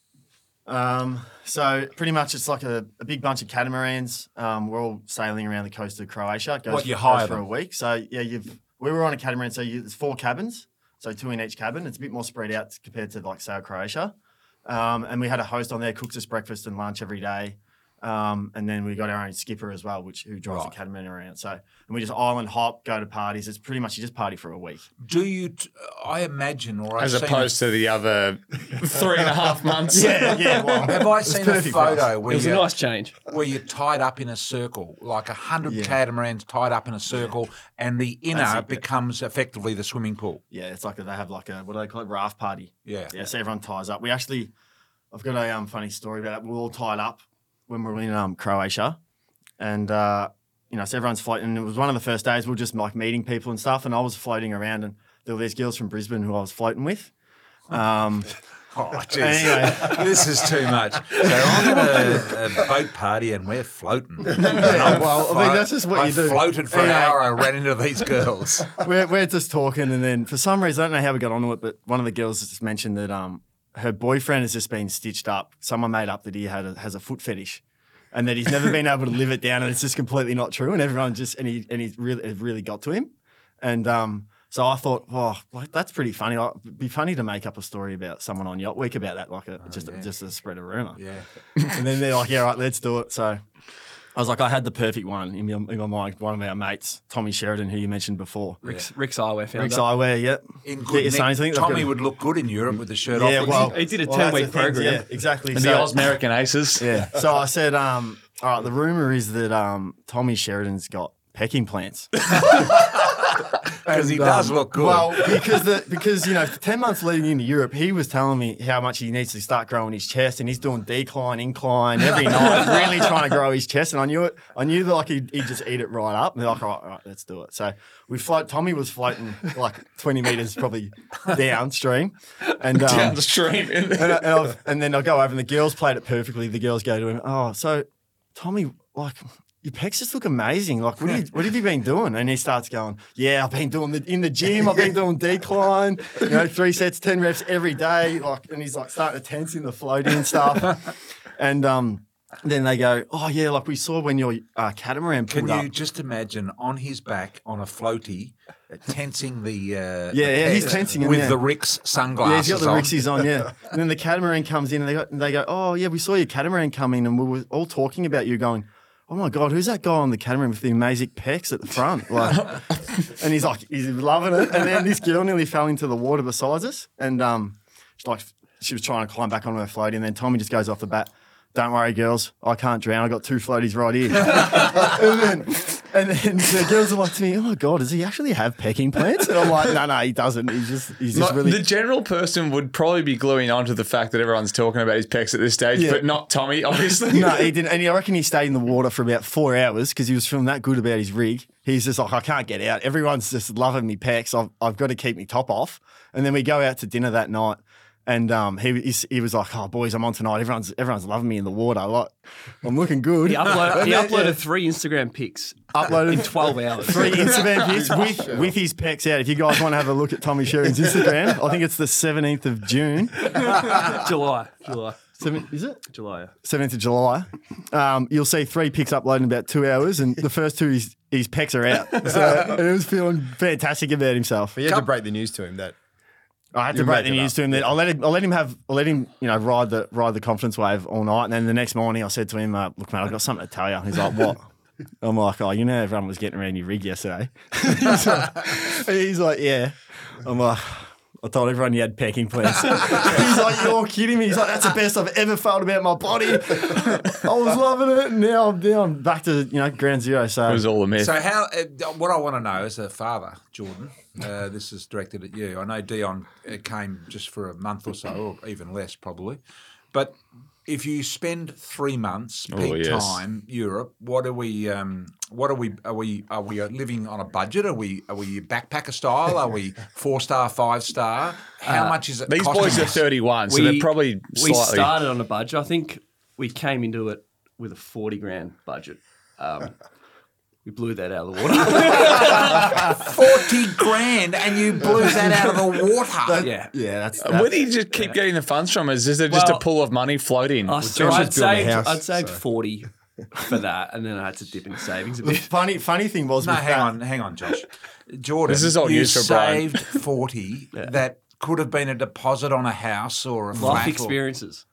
Um, so pretty much it's like a, a big bunch of catamarans. Um, we're all sailing around the coast of Croatia. It Goes, What, you hire for a week. So yeah, you've we were on a catamaran. So you, it's four cabins, so two in each cabin. It's a bit more spread out compared to like say Croatia. Um, and we had a host on there, cooks us breakfast and lunch every day. Um, and then we got our own skipper as well, which who drives Right. the catamaran around. So and we just island hop, go to parties. It's pretty much you just party for a week. Do you, t- I imagine, or I've As seen opposed to the other <laughs> three and a half months. Yeah, yeah. Well, Have I seen a perfect for us. photo It was a nice change. where you're tied up in a circle, like a hundred Yeah. catamarans tied up in a circle, and the inner That's it, yeah. becomes effectively the swimming pool? Yeah, it's like they have like a what do they call it, raft party. Yeah. Yeah, so everyone ties up. We actually, I've got a um, funny story about that. We are all tied up when we were in um, Croatia, and uh, you know, so everyone's floating. And it was one of the first days we were just like meeting people and stuff, and I was floating around, and there were these girls from Brisbane who I was floating with. Um, <laughs> Oh, jeez. Anyway. <laughs> this is too much. So I'm at a, a boat party and we're floating. <laughs> well, I mean, that's just what I you do. I floated for an hour. I ran into these girls. we're, we're just talking, and then for some reason, I don't know how we got onto it, but one of the girls just mentioned that um, her boyfriend has just been stitched up. Someone made up that he had a, has a foot fetish, and that he's never been able to live it down, and it's just completely not true. And everyone just and he and he really really got to him, and um, so I thought, oh, like, that's pretty funny. Like, it'd be funny to make up a story about someone on Yacht Week about that, like a, just yeah. just a spread a rumor. Yeah. And then they're like, yeah, right, let's do it. So. I was like, I had the perfect one in my, in my mind. One of our mates, Tommy Sheridan, who you mentioned before. Rick's, Rick's eyewear founder. Rick's eyewear, yep. In good your nick, sonnies. I think they've Tommy got a- would look good in Europe with the shirt Yeah, off. well, He did a well, 10-week the thing, program. Yeah, exactly. And so, the Oz American Aces. <laughs> yeah. So I said, um, all right. The rumor is that um, Tommy Sheridan's got pec implants. <laughs> <laughs> <laughs> because he does um, look good. Well, because the because you know, ten months leading into Europe, he was telling me how much he needs to start growing his chest, and he's doing decline, incline every <laughs> night, really trying to grow his chest. And I knew it. I knew that like he'd, he'd just eat it right up. And they're like, all right, all right, let's do it. So we float. Tommy was floating like twenty meters probably downstream, and um, Downstream. and, I, and, and then I go over and the girls played it perfectly. The girls go to him, oh, so Tommy, like your pecs just look amazing. Like, what, you, what have you been doing? And he starts going, yeah, I've been doing the in the gym. I've been doing decline, you know, three sets, ten reps every day. Like, and he's like starting to tense in the floating and stuff. <laughs> and um, then they go, oh yeah, like we saw when your uh, catamaran Can pulled you up. just imagine on his back on a floaty, uh, tensing the uh, Yeah, the yeah, he's tensing with yeah. the Ricks Yeah, sunglasses he's got the on. On, yeah. <laughs> and then the catamaran comes in and they go, and they go, oh, yeah, we saw your catamaran come in and we were all talking about you going, oh my God, who's that guy on the catamaran with the amazing pecs at the front? Like, <laughs> and he's like, he's loving it. And then this girl nearly fell into the water beside us. And um, she's like, she was trying to climb back onto her floaty, and then Tommy just goes off the bat. Don't worry, girls. I can't drown. I got two floaties right here. <laughs> and then, and then the girls are like to me, "Oh my god, does he actually have pec implants?" And I'm like, "No, no, he doesn't. He's just, he's just really." The general person would probably be gluing onto the fact that everyone's talking about his pecs at this stage, Yeah. but not Tommy, obviously. <laughs> no, he didn't. And I reckon he stayed in the water for about four hours because he was feeling that good about his rig. He's just like, I can't get out. Everyone's just loving me pecs. I've, I've got to keep me top off. And then we go out to dinner that night. And um, he, he's, he was like, "Oh, boys, I'm on tonight. Everyone's everyone's loving me in the water. Like, I'm looking good." He, upload, <laughs> he then, uploaded yeah, three Instagram pics uploaded in 12 hours. three Instagram <laughs> pics with, with his pecs out. If you guys want to have a look at Tommy Sheridan's Instagram, I think it's the 17th of June. <laughs> July. July. Seven, is it? July. yeah. 7th of July. Um, you'll see three pics uploaded in about two hours, and the first two, his, his pecs are out. So he was feeling fantastic about himself. But you had to break the news to him that I had to break the news to him. That I'll let him. I'll let him have. I'll let him. You know, ride the ride the confidence wave all night. And then the next morning, I said to him, uh, "Look, mate, I've got something to tell you." He's like, "What?" <laughs> I'm like, "Oh, you know, everyone was getting around your rig yesterday." he's, <laughs> like, <laughs> he's like, "Yeah." I'm like. I told everyone you had pec implants. <laughs> He's like, "You're kidding me." He's like, "That's the best I've ever felt about my body." I was loving it. Now, I'm- now I'm back to you know ground zero. So It was all a myth. So how? Uh, what I want to know as a father, Jordan. Uh, this is directed at you. I know Dion uh, came just for a month or so, or even less probably. But if you spend three months peak Oh, yes. time Europe, what are we? Um, what are we? Are we? Are we living on a budget? Are we? Are we backpacker style? Are we <laughs> four star, five star? How much is it? These costing boys are 31, so they're probably we slightly. started on a budget. I think we came into it with a 40 grand budget. Um, <laughs> we blew that out of the water. <laughs> forty grand, and you blew that out of the water. yeah. yeah, that's, uh, Where do you just keep getting the funds from? Is this just Well, a pool of money floating? I, so I'd, has saved, house, I'd saved so- 40 for that, and then I had to dip into savings a the bit. funny funny thing was No, hang that- on, hang on, Josh. Jordan, This is all you news for Brian. saved forty. <laughs> That could have been a deposit on a house or a Life flat or experiences.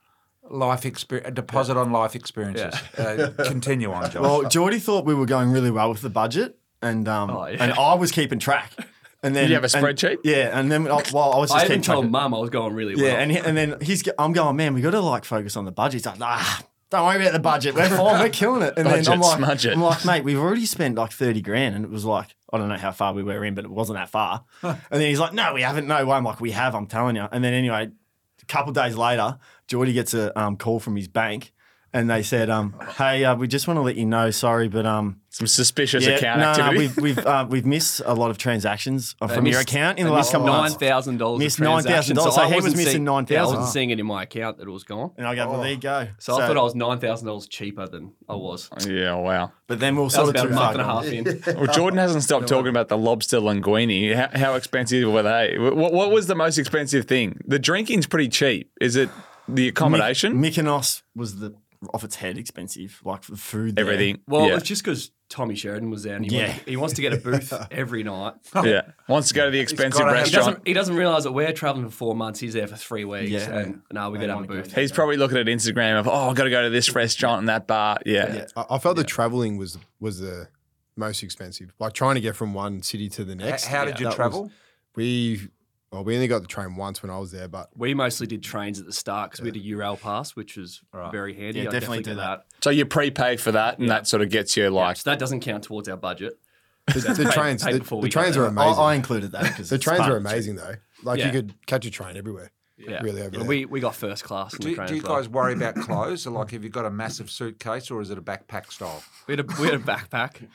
Life experience, a deposit on life experiences. Uh, <laughs> continue on, Josh. Well, Geordie thought we were going really well with the budget, and um, Oh, yeah. and I was keeping track. And then Did you have a and- spreadsheet? yeah, and then I, well, I was just I even keeping track told of- mum I was going really well. Yeah, and he, and then he's go- I'm going, man, we got to like focus on the budget. He's like, nah, don't worry about the budget. We're fine. We're killing it. And then I'm Budget, like, smudge it. I'm like, mate, we've already spent like thirty grand, and it was like, I don't know how far we were in, but it wasn't that far. and then he's like, no, we haven't. No way. I'm like, we have. I'm telling you. And then anyway, a couple days later, Geordie gets a um, call from his bank. And they said, um, "Hey, uh, we just want to let you know, sorry, but um, Some suspicious yeah, account no, activity. No, we've we've uh, we've missed a lot of transactions uh, They from your account in the last missed couple of months. nine thousand dollars. Missed $9,000, so he was missing I $9,000. wasn't seeing it in my account that it was gone. And I go, well, there you go. So, I thought I was nine thousand dollars cheaper than I was. yeah, wow. But then we'll That sort of about a month and a half in. <laughs> Well, Jordan hasn't stopped talking about the lobster linguine. How, how expensive were they? What, what was the most expensive thing? The drinking's pretty cheap. Is it the accommodation? My- Mykonos was the off its head expensive, like for food. there. Everything. Well, yeah. it's just because Tommy Sheridan was there, and he, Yeah. wants, he wants to get a booth <laughs> every night. yeah. Wants to go to the expensive gotta have- He restaurant. doesn't. He doesn't realize that we're traveling for four months. He's there for three weeks. Yeah. and now we got to have a booth. He's probably looking at Instagram of, oh, I've got to go to this restaurant and that bar. Yeah. I, I felt the traveling was was the most expensive. Like trying to get from one city to the H- next. how did you That was- travel? we well, we only got the train once when I was there, but We mostly did trains at the start because we had a Eurail pass, which was very handy. Yeah, definitely definitely do did that. So you prepay for that and that sort of gets you like, So that doesn't count towards our budget. the, the trains paid the, the <laughs> trains are amazing. I included that because the trains are amazing though. Like Yeah. you could catch a train everywhere. Yeah. Really over And there. we, we got first class. In the Do, train do you as well. guys worry about clothes? Like, have you got a massive suitcase or is it a backpack style? We had a, we had a backpack.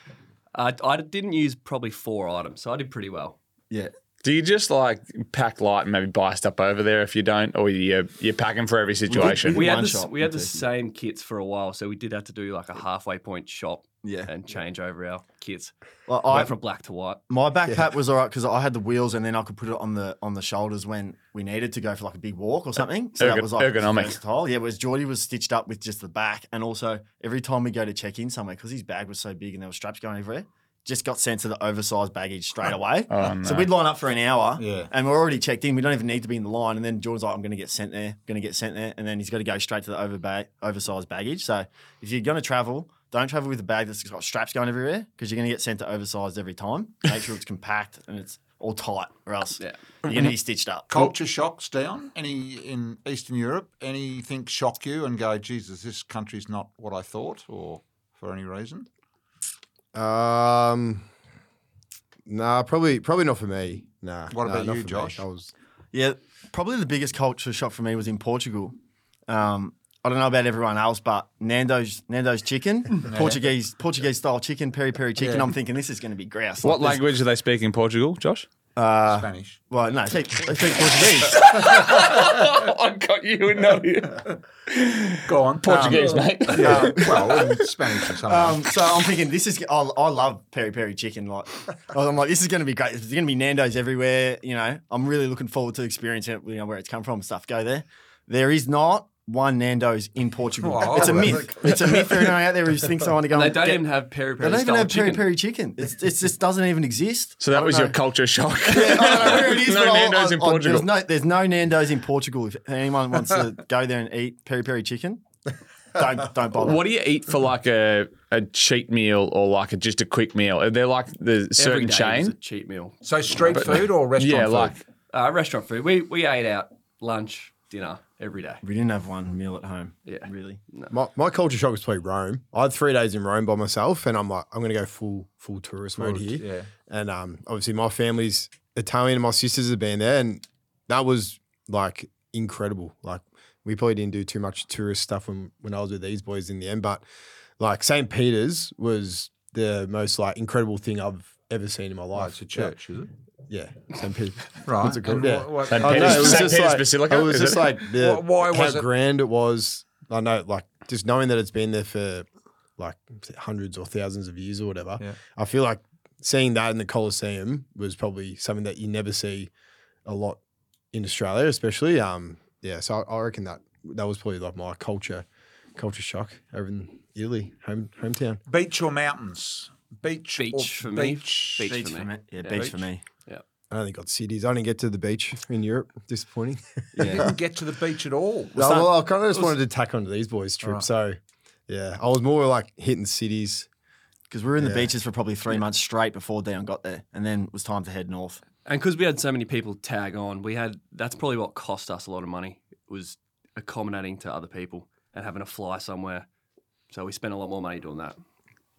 Uh, I didn't use probably four items, so I did pretty well. Yeah. Do you just like pack light and maybe buy stuff over there if you don't? Or you're, you're packing for every situation? We had the, shop we had the same kits for a while, so we did have to do like a halfway point shop Yeah. and change over our kits. Well, I I, went from black to white. my backpack was all right because I had the wheels and then I could put it on the on the shoulders when we needed to go for like a big walk or er, something. So Ergo- that was like ergonomic. versatile. Yeah, whereas Geordie was stitched up with just the back, and also every time we go to check in somewhere because his bag was so big and there were straps going everywhere, just got sent to the oversized baggage straight oh, away. Oh, So we'd line up for an hour, Yeah. and we're already checked in. We don't even need to be in the line. And then Jordan's like, "I'm going to get sent there, going to get sent there," and then he's got to go straight to the over oversized baggage. So if you're going to travel, don't travel with a bag that's got straps going everywhere because you're going to get sent to oversized every time. Make sure it's <laughs> compact and it's all tight, or else Yeah. you're gonna be stitched up. Culture shocks down. Any in Eastern Europe? Anything shock you and go, Jesus, this country's not what I thought, or for any reason? Um, nah, probably probably not for me. Nah. What nah, about you, for me. Josh? I was Yeah, probably the biggest culture shock for me was in Portugal. Um, I don't know about everyone else, but Nando's Nando's chicken, <laughs> Portuguese Portuguese style chicken, peri peri chicken. Yeah. I'm thinking this is going to be grouse. What Like this- language do they speak in Portugal, Josh? Uh, Spanish. well, no, they speak, they speak Portuguese. <laughs> I got you and not you. Go on. Portuguese, mate. Yeah, well, in Spanish or something. Um, so I'm thinking this is. I, I love peri peri chicken. Like I'm like this is going to be great. There's going to be Nando's everywhere. You know, I'm really looking forward to experiencing it. You know where it's come from and stuff. Go there. There is not one Nando's in Portugal. Oh, it's a myth. <laughs> It's a myth for everyone out there who thinks I want to go. And they don't get- even have peri peri. They don't even have peri peri chicken. It's, it just doesn't even exist. So that I don't was your culture shock. <laughs> Yeah, I where it is. no but I- Nando's I- in Portugal. There's no, there's no Nando's in Portugal. If anyone wants to <laughs> go there and eat peri peri chicken, don't don't bother. What do you eat for like a, a cheat meal or like a, just a quick meal? Are there like the Every certain day chain? was a cheap meal. so street food or restaurant yeah, food? like Uh, restaurant food. We we ate out lunch, dinner every day. We didn't have one meal at home. Yeah. really. my, my culture shock was probably Rome. I had three days in Rome by myself, and I'm like, I'm gonna go full full tourist mode here. Yeah. And um, obviously my family's Italian, and my sisters have been there, and that was like incredible. Like we probably didn't do too much tourist stuff when when I was with these boys in the end, but like St. Peter's was the most like incredible thing I've ever seen in my Oh, life. it's a church, is it? Yeah, St. Peter's. <laughs> Right. What's it called? Yeah. what- what- St. Oh, no, it was St. just Peter's like, Basilica, It was is just it? like the Why- why how was it- grand it was. I know, like just knowing that it's been there for like hundreds or thousands of years or whatever. Yeah. I feel like seeing that in the Colosseum was probably something that you never see a lot in Australia, especially. Um, yeah, so I, I reckon that that was probably like my culture culture shock over in Italy, home hometown. Beach or mountains? Beach. Beach or for me. beach. Beach. Beach for for me. me. Yeah, Yeah. beach Beach. for me. I only got cities. I didn't get to the beach in Europe. <laughs> Disappointing. Yeah. You didn't get to the beach at all. No, well, I kind of just wanted to tack onto these boys' trip. Right. So, yeah, I was more like hitting cities. Because we were in the beaches for probably three months straight before Dion got there, and then it was time to head north. And because we had so many people tag on, we had that's probably what cost us a lot of money. Was accommodating to other people and having to fly somewhere. So we spent a lot more money doing that.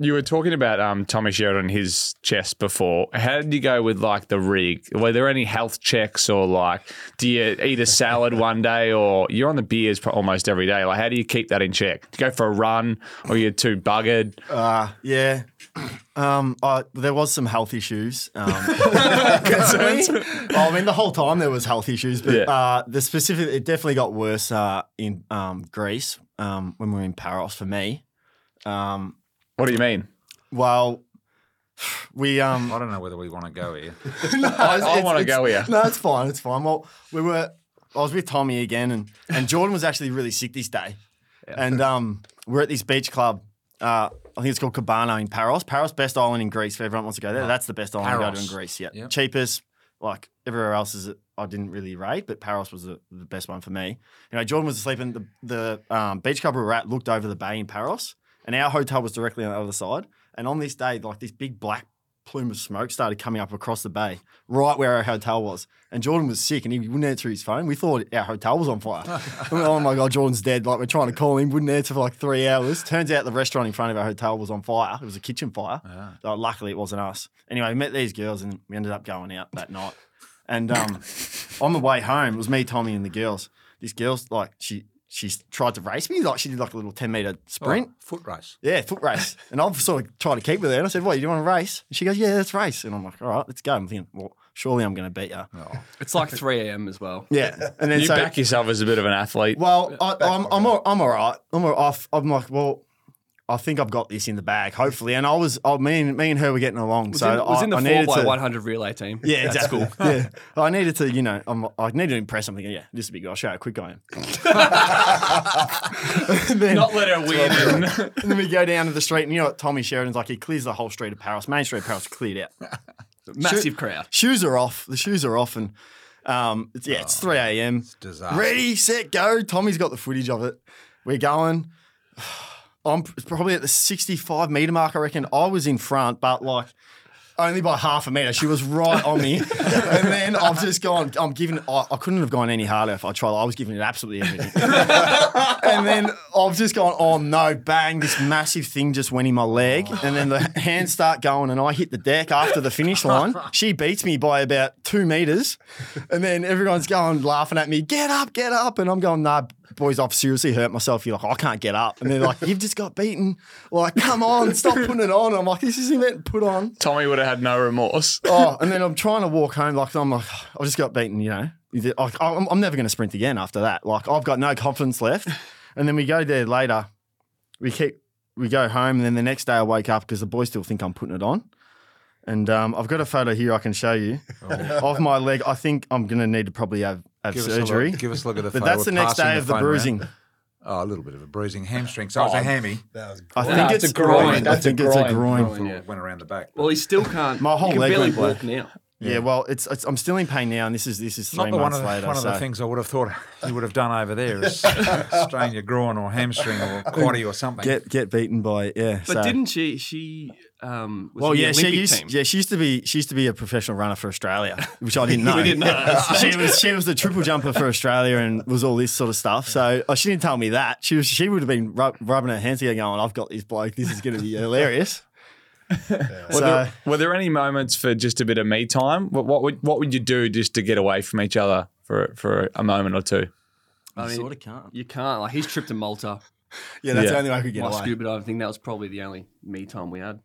You were talking about um, Tommy Sheridan, his chest before. How did you go with like the rig? Were there any health checks or like, do you eat a salad <laughs> one day or you're on the beers almost every day? Like, how do you keep that in check? Do you go for a run or you're too buggered? Uh, yeah. <clears throat> Um, I, there was some health issues. Um, <laughs> Concerns? I mean, the whole time there was health issues, but Yeah. uh, the specific it definitely got worse uh, in um, Greece um, when we were in Paros for me. Um, What do you mean? well, we um, I don't know whether we want to go here. <laughs> I, I want to go here. No, it's fine. It's fine. Well, we were. I was with Tommy again, and and Jordan was actually really sick this day, and um, we're at this beach club. Uh, I think it's called Cabana in Paros. Paros, best island in Greece. If everyone wants to go there, that's the best island to go to in Greece. Yeah, Yep. cheapest. Like everywhere else is, I didn't really rate, but Paros was the, the best one for me. You know, Jordan was asleep, and the the um, beach club we were at looked over the bay in Paros, and our hotel was directly on the other side. And on this day, like this big black plume of smoke started coming up across the bay, right where our hotel was. And Jordan was sick and he wouldn't answer his phone. We thought our hotel was on fire. <laughs> We oh my God, Jordan's dead. Like we're trying to call him, wouldn't answer for like three hours. Turns out the restaurant in front of our hotel was on fire. It was a kitchen fire. Uh, luckily, it wasn't us. Anyway, we met these girls and we ended up going out that night. And um, on the way home, it was me, Tommy, and the girls. This girl's like, she she tried to race me. Like she did like a little 10 meter oh, sprint. Oh, foot race. Yeah, foot race. <laughs> And I've sort of tried to keep with her. And I said, What, you want to race? And she goes, Yeah, let's race. And I'm like, All right, let's go. I'm thinking, Well, surely I'm going to beat her. Oh. It's like 3 a.m. as well. Yeah. And then You so, back yourself as a bit of an athlete. well, I, I'm, I'm, all, I'm all right. I'm all off. I'm like, Well, I think I've got this in the bag, hopefully. And I was, I, me, and, me and her were getting along. Was so in, was I, in the I 4 by to, 100 relay team. Yeah, at exactly. school. <laughs> yeah, I needed to, you know, I'm, I needed to impress. I'm thinking, yeah, this will be good. I'll show you how quick I am. Then- Not let her win. <laughs> and then we go down to the street, and you know what Tommy Sheridan's like? He clears the whole street of Paros. Main street of Paros cleared out. <laughs> Massive crowd. Shoes are off. The shoes are off, and um, it's, yeah, it's 3 a.m. disaster. Ready, set, go. Tommy's got the footage of it. We're going. <sighs> <sighs> <sighs> I'm probably at the 65 meter mark, I reckon. I was in front, but like only by half a meter. She was right on me, <laughs> and then I've just gone. I'm giving. I, I couldn't have gone any harder if I tried. I was giving it absolutely everything, <laughs> and then I've just gone. Oh no! Bang! This massive thing just went in my leg, oh. and then the hands start going, and I hit the deck after the finish line. <laughs> She beats me by about two meters, and then everyone's going laughing at me. Get up! Get up! And I'm going. Nah, boys, I've seriously hurt myself. You're like, I can't get up, and they're like, you've just got beaten. Like, come on, stop putting it on. I'm like, this isn't meant to put on. Tommy would have had no remorse. Oh, and then I'm trying to walk home. Like I'm like, I just got beaten. You know, Like, I'm, I'm never going to sprint again after that. Like I've got no confidence left. And then we go there later. We keep we go home, and then the next day I wake up because the boys still think I'm putting it on. And um, I've got a photo here I can show you of my leg. I think I'm going to need to probably have, have Give us, a surgery. look, give us a look at the <laughs> But photo. that's the next passing day of the phone around. bruising. Oh, a little bit of a bruising hamstring. So oh, it was a hammy. That was I great. think No, it's, it's a groin. I That's a think it's a groin. groin. Groin, yeah. Went around the back. Well, he still can't. My whole he can leg barely went walk now. Yeah, well, it's, it's I'm still in pain now, and this is this is three Not the one of the, later. one of the things I would have thought you would have done over there is <laughs> strain your groin or hamstring or quaddy or something. get get beaten by yeah. But so- didn't she? She um, was Well, in the yeah, she used team. yeah she used to be she used to be a professional runner for Australia, <laughs> which I didn't know. We didn't know. <laughs> she was she was the triple jumper for Australia and was all this sort of stuff. So oh, she didn't tell me that. She was she would have been rub, rubbing her hands together, going, "I've got this bloke. This is going to be hilarious." <laughs> Were, so there, were there any moments for just a bit of me time? What, what would what would you do just to get away from each other for for a moment or two? I mean, sort of can't. You can't. Like he's tripped to Malta. Yeah, that's Yeah. the only way I could get My away. scuba diving thing. That was probably the only me time we had.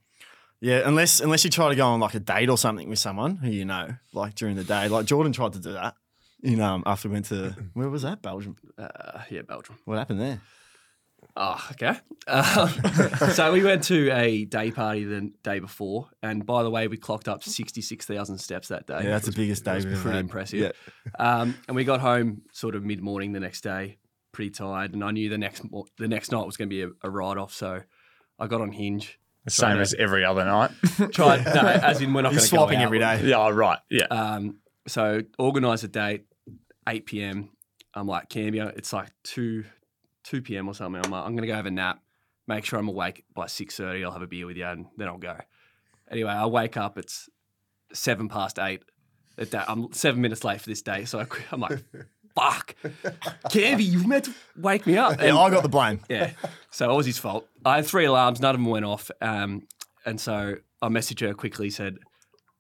Yeah, unless unless you try to go on like a date or something with someone who you know, like during the day. Like Jordan tried to do that. You know, after we went to <clears throat> where was that? Belgium. Uh, yeah, Belgium. What happened there? Oh, okay. Um, <laughs> so we went to a day party the day before, and by the way, we clocked up sixty-six thousand steps that day. Yeah, that's the was- biggest it day Pretty had. impressive. Yeah. Um, and we got home sort of mid-morning the next day, pretty tired, and I knew the next the next night was going to be a, a write-off. So I got on Hinge. The same as every other night. <laughs> Tried, no, as in we're not going He's to go swapping out. every day. yeah, oh, right. Yeah. Um, so organise a date, 8 p.m. I'm like, Cambia, it's like 2, 2 p.m. or something. I'm like, I'm going to go have a nap, make sure I'm awake by 6.30. I'll have a beer with you and then I'll go. Anyway, I wake up, it's 7 past 8. At that, I'm seven minutes late for this day. So I, I'm like, <laughs> fuck. Cambia, you meant to wake me up. Yeah, I got the blame. yeah. So it was his fault. I had three alarms, none of them went off. Um, and so I messaged her quickly, said,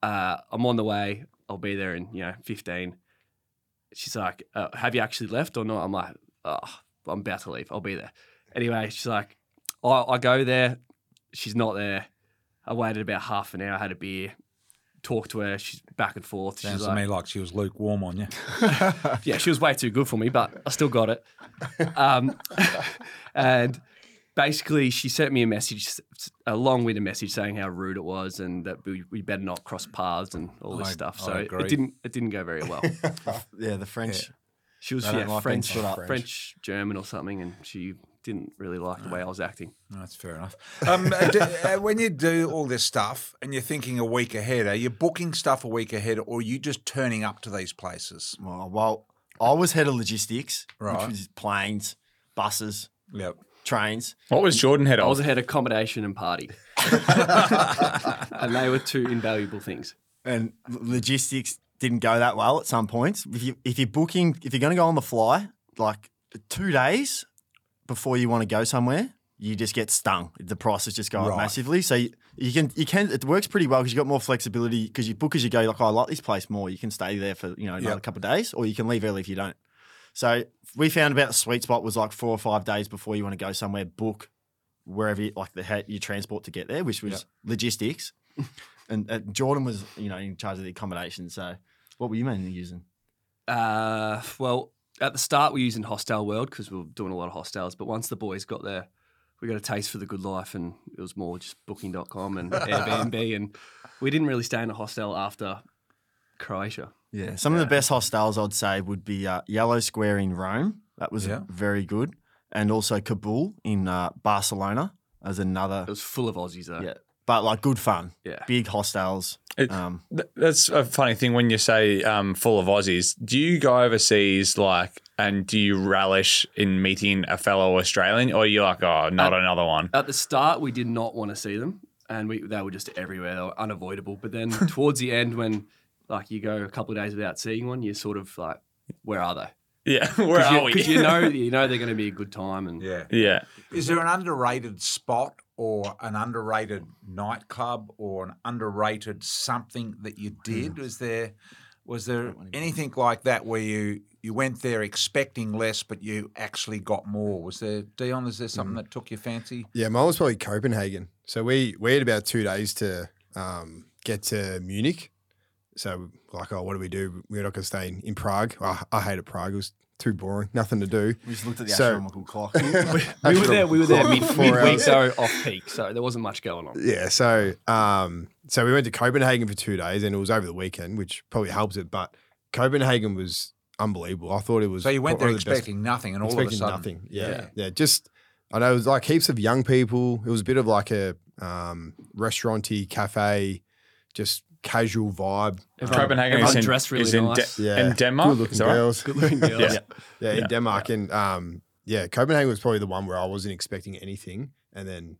uh, I'm on the way. I'll be there in, you know, 15. She's like, uh, have you actually left or not? I'm like, oh, I'm about to leave. I'll be there. Anyway, she's like, I, I go there. She's not there. I waited about half an hour, had a beer, talked to her. She's back and forth. Sounds she's to like, me like she was lukewarm on you. <laughs> yeah, she was way too good for me, but I still got it. Um, <laughs> and basically, she sent me a message, s- s- along with a message saying how rude it was and that we, we better not cross paths and all this I- stuff. I So it, agree. it didn't it didn't go very well. <laughs> Yeah, the French. She was yeah, like being French. French, German or something, and she didn't really like the way I was acting. That's fair enough. Um, <laughs> do, uh, when you do all this stuff and you're thinking a week ahead, are you booking stuff a week ahead or are you just turning up to these places? Well, well, I was head of logistics, Right. which was planes, buses, Yep. trains. What was Jordan head of? I was of? ahead of accommodation and party, <laughs> and they were two invaluable things. and logistics didn't go that well at some points. If you if you're booking, if you're going to go on the fly, like two days before you want to go somewhere, you just get stung. The prices just go up Right. massively. So you, you can you can it works pretty well because you got more flexibility because you book as you go. Like "Oh, I like this place more. You can stay there for you know another Yep. couple of days, or you can leave early if you don't. So we found about the sweet spot was like four or five days before you want to go somewhere. Book wherever you, like the your transport to get there, which was Yep. logistics. <laughs> and uh, Jordan was you know in charge of the accommodation. So what were you mainly using? Uh, well, at the start we were using Hostel World because we were doing a lot of hostels. But once the boys got there, we got a taste for the good life, and it was more just Booking.com and <laughs> Airbnb, and we didn't really stay in a hostel after Croatia. Yeah, some of the best hostels I'd say would be uh, Yellow Square in Rome. That was Yeah. very good, and also Kabul in uh, Barcelona as another. It was full of Aussies though. Yeah, but like good fun. Yeah. big hostels. It- Um, Th- That's a funny thing when you say um, full of Aussies. Do you go overseas like, and do you relish in meeting a fellow Australian, or you're you like, oh, not Uh, another one? At the start, we did not want to see them. and we they were just everywhere. They were unavoidable. But then <laughs> towards the end, when like you go a couple of days without seeing one, you're sort of like, where are they? Yeah, <laughs> where are you, we? 'cause you know <laughs> you know they're going to be a good time, and Yeah. yeah. Is there an underrated spot or an underrated nightclub or an underrated something that you did? Was there was there anything like that where you you went there expecting less but you actually got more? Was there Dion, is there something that took your fancy? Yeah, mine was probably Copenhagen. So we we had about two days to um, get to Munich. So like, oh, what do we do? We're not going to stay in, in Prague. Oh, I hated Prague. It was too boring. Nothing to do. We just looked at the So- astronomical <laughs> clock. we were there. We were there mid, Four midweek, hours. so off peak, so there wasn't much going on. Yeah, so um, so we went to Copenhagen for two days, and it was over the weekend, which probably helps it. But Copenhagen was unbelievable. I thought it was. So you went there probably the best- expecting nothing and all expecting of a sudden nothing. Yeah. Yeah. yeah, Just I know it was like heaps of young people. It was a bit of like a um, restauranty cafe, just casual vibe. Copenhagen everyone is in, dressed really is in, nice. De- Yeah, in Denmark. Good looking Is right? girls. Good looking <laughs> girls. Yeah. Yeah, in Yeah. Denmark, and um, yeah, Copenhagen was probably the one where I wasn't expecting anything, and then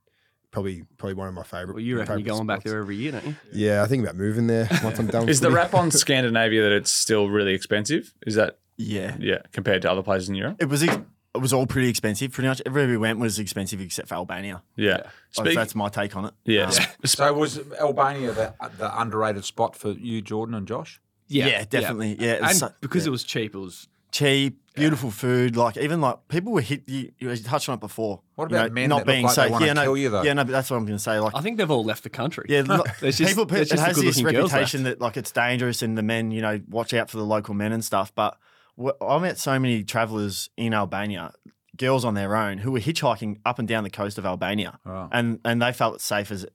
probably probably one of my favorite. Well, you reckon you're favourite going back there every year, don't you? Yeah, I think about moving there <laughs> once I'm done. Is the footy. rap on Scandinavia that it's still really expensive? Is that yeah. yeah compared to other places in Europe? It was ex- it was all pretty expensive. Pretty much everywhere we went was expensive except for Albania. Yeah. Like, Speak, that's my take on it. yeah. Um, So was Albania the, the underrated spot for you, Jordan and Josh? Yeah, definitely. Yeah, it was and so- because yeah. it was cheap, it was cheap, beautiful food. Like even like people were hit. You, you touched on it before. What you about know, men not being like safe? yeah, no, kill you, though? Yeah, no, but that's what I'm going to say. Like I think they've all left the country. Yeah, <laughs> look, There's just- people. It just has this reputation that like it's dangerous, and the men, you know, watch out for the local men and stuff. But wh- I met so many travelers in Albania, girls on their own, who were hitchhiking up and down the coast of Albania, Wow. and and they felt safe as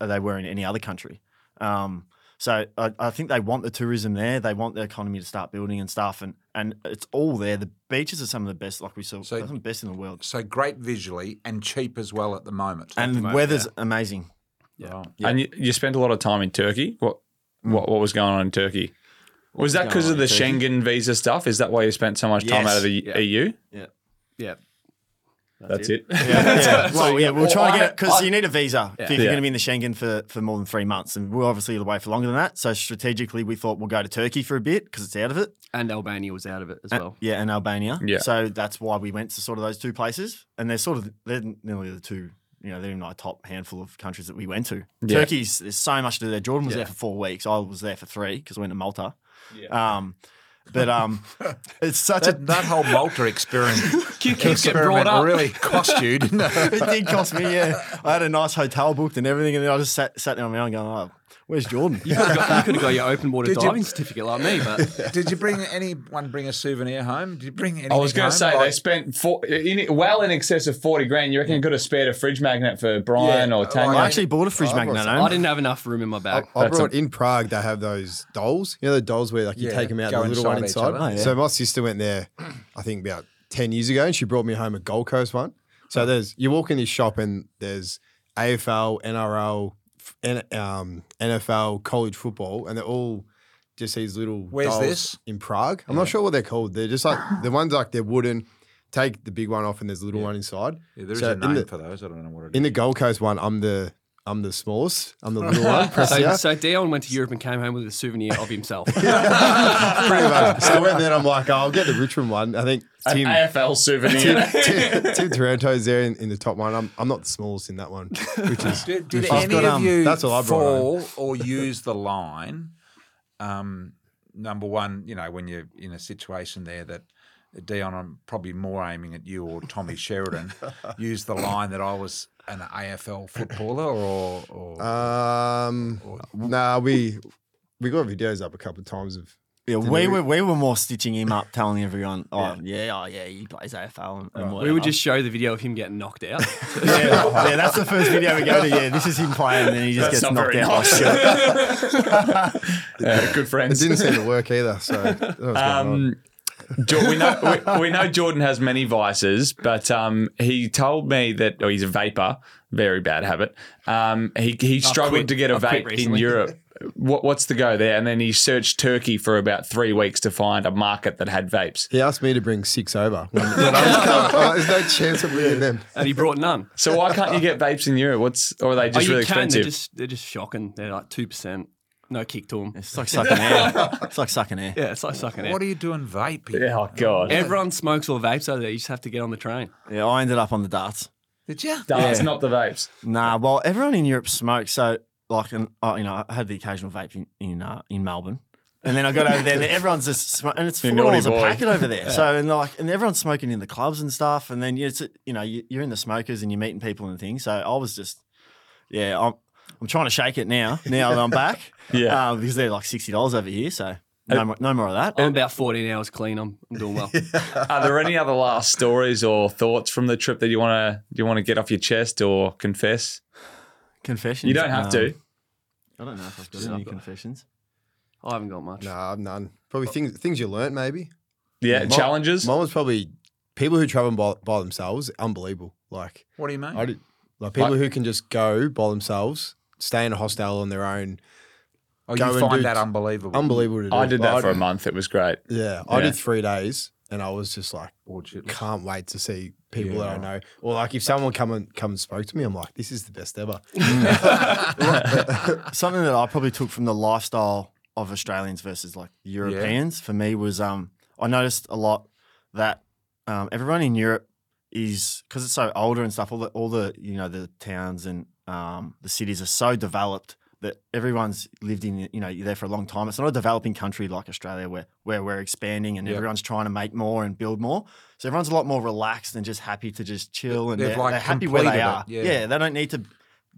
they were in any other country. Um, so I, I think they want the tourism there. They want the economy to start building and stuff, and and it's all there. The beaches are some of the best, like we saw, So- some of the best in the world, So great visually and cheap as well at the moment. and the moment, weather's amazing. Wow. Yeah. And you, you spent a lot of time in Turkey. What what what was going on in Turkey? Was that because of the? Schengen visa stuff? Is that why you spent so much time Yes. out of the Yeah. EU? yeah. Yeah. That's it. Yeah, well, yeah, we're Well, trying to I- get because you need a visa if you're Yeah. going to be in the Schengen for, for more than three months, and we're obviously away for longer than that. So strategically, we thought we'll go to Turkey for a bit because it's out of it. And Albania was out of it as well. yeah, and Albania. Yeah. So that's why we went to sort of those two places, and they're sort of they're nearly the two. You know, they're in my top handful of countries that we went to. Yeah. Turkey's there's so much to do there. Jordan was Yeah. there for four weeks. I was there for three because we went to Malta. Um, but um, <laughs> it's such a That, that whole Malta experience, <laughs> Keep getting experiment brought up. really cost you, didn't it? <laughs> it did cost me, yeah. I had a nice hotel booked and everything, and then I just sat sat down own going, "Oh, where's Jordan?" You could have got, you could have got your open water Did you- diving certificate like me, but <laughs> Did you bring anyone bring a souvenir home? Did you bring anything I was going home? to say Like- they spent four, in, well in excess of forty grand. You reckon you could have spared a fridge magnet for Brian Yeah, or Tanya? I actually bought a fridge I brought magnet some. home. I didn't have enough room in my I, bag. I That's brought in Prague. They have those dolls. You know the dolls where like you Yeah, take them out, go the little one inside each other. Oh, yeah. So my sister went there, <clears throat> I think about ten years ago, and she brought me home a Gold Coast one. So oh. there's you walk in this shop and there's AFL, NRL, f- N, um, NFL, college football, and they're all just these little. Where's dolls this? in Prague? I'm not sure what they're called. They're just like <coughs> the ones like they're wooden. Take the big one off, and there's a little one inside. Yeah, there is So a name the- for those. I don't know what it is. In the Gold Coast one, I'm the I'm the smallest. I'm the <laughs> little one. So, so Dion went to Europe and came home with a souvenir of himself. <laughs> Pretty much. So I went there and I'm like, oh, I'll get the Richmond one. I think An Tim, AFL souvenir. Tim, Tim Taranto's there in, in the top one. I'm, I'm not the smallest in that one, which is <laughs> Did, did which any got, of um, you that's all I brought home. fall or use the line? Um, number one, you know, when you're in a situation there that Dion, I'm probably more aiming at you or Tommy Sheridan. use the line that I was an AFL footballer, or, or Um, nah, we we got videos up a couple of times of. Yeah, Did we they- were we were more stitching him up, telling everyone, "Oh yeah, oh yeah, he plays AFL." And, and we would just show the video of him getting knocked out. <laughs> yeah, yeah, that's the first video we go to. Yeah, this is him playing, and then he just That's gets knocked out nice. Yeah, good friends. It didn't seem to work either. So that was. Um, Jo- we know we, we know Jordan has many vices, but um, he told me that oh, he's a vapor, very bad habit. Um, he he struggled quit. to get a I've vape in. Europe. what, what's the go there? And then he searched Turkey for about three weeks to find a market that had vapes. He asked me to bring six over. When, <laughs> when I was coming. Oh, there's no chance of bringing them. and he brought none. So why can't you get vapes in Europe? What's or are they just oh, you really can. They're expensive? just they're just shocking. They're like two percent. No kick to them. It's like sucking air. It's like sucking air. Yeah, it's like sucking air. What are you doing vaping? Yeah, oh god. Everyone smokes or vapes over there. You just have to get on the train. Yeah, I ended up on the darts. Did you? That's Yeah. not the vapes. Nah, well, everyone in Europe smokes. So, like, and uh, you know, I had the occasional vape in in, uh, in Melbourne, and then I got over there, and everyone's just sm- and it's <laughs> You four naughty dollars a boy. packet over there. So, and like, and everyone's smoking in the clubs and stuff, and then you, it's, you know, you, you're in the smokers and you're meeting people and things. So, I was just, yeah, I'm I'm trying to shake it now. Now that I'm back, <laughs> Yeah. uh, because they're like sixty dollars over here. So, no, more, no more of that. I'm about 14 hours clean. I'm, I'm doing well. <laughs> Are there any other last stories or thoughts from the trip that you want to you want to get off your chest or confess? Confessions. You don't have to. Um, I don't know if I've got any confessions. I haven't got much. Nah, I've none. Probably things things you learnt maybe. Yeah, Mine- challenges. Mine was probably people who travel by, by themselves. Unbelievable. Like What do you mean? I did, like people who can just go by themselves, stay in a hostel on their own. oh, go you and find that unbelievable. Unbelievable to do. I did that Like, for a month. It was great. Yeah, I Yeah. did three days, and I was just like, Bullshit. can't wait to see people Yeah, that I know. Or like if someone come and come and spoke to me, I'm like, this is the best ever. <laughs> something that I probably took from the lifestyle of Australians versus like Europeans for me was um I noticed a lot that um, everyone in Europe is because it's so older and stuff. All the all the you know the towns and um, the cities are so developed that everyone's lived in you know you're there for a long time. It's not a developing country like Australia where where we're expanding and Yep. everyone's trying to make more and build more. So everyone's a lot more relaxed and just happy to just chill and they're, like, they're happy where they are. yeah. yeah, they don't need to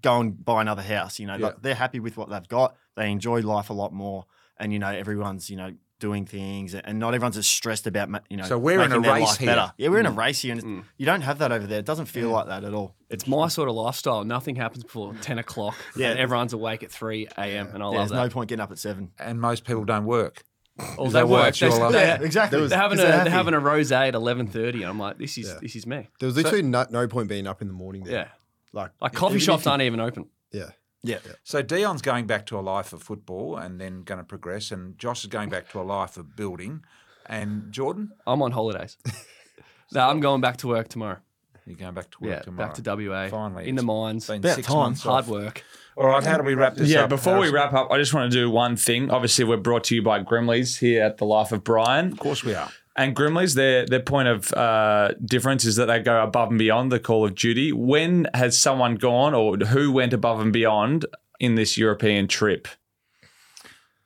go and buy another house. You know, Yeah. like they're happy with what they've got. They enjoy life a lot more, and you know, everyone's you know doing things, and not everyone's as stressed about you know. So we're in a race here. Better. Yeah, we're in a mm. race here, and it's, mm. you don't have that over there. It doesn't feel mm. like that at all. It's my sort of lifestyle. Nothing happens before <laughs> 10 o'clock. <laughs> Yeah. And everyone's awake at 3 a.m. And I Yeah, love there's no point getting up at seven. And most people don't work. <laughs> Or oh, they work. They- life? they- Yeah, exactly. Was- They're having a they're they're having a rosé at eleven thirty, and I'm like, this is Yeah. this is me. There was literally no, no point being up in the morning there. Yeah, Like, like coffee shops aren't even open. Yeah. Yeah. So Dion's going back to a life of football and then going to progress, and Josh is going back to a life of building. And Jordan, I'm on holidays. <laughs> no, I'm going back to work tomorrow. you're going back to work Yeah, tomorrow. back to WA. Finally, in the mines. Been About six time. months Hard off. work. All right, how do we wrap this Yeah, up? before we wrap up, I just want to do one thing. Obviously, we're brought to you by Grimley's here at the Life of Brian. Of course we are. And Grimley's, their their point of uh, difference is that they go above and beyond the call of duty. When has someone gone, or who went above and beyond in this European trip?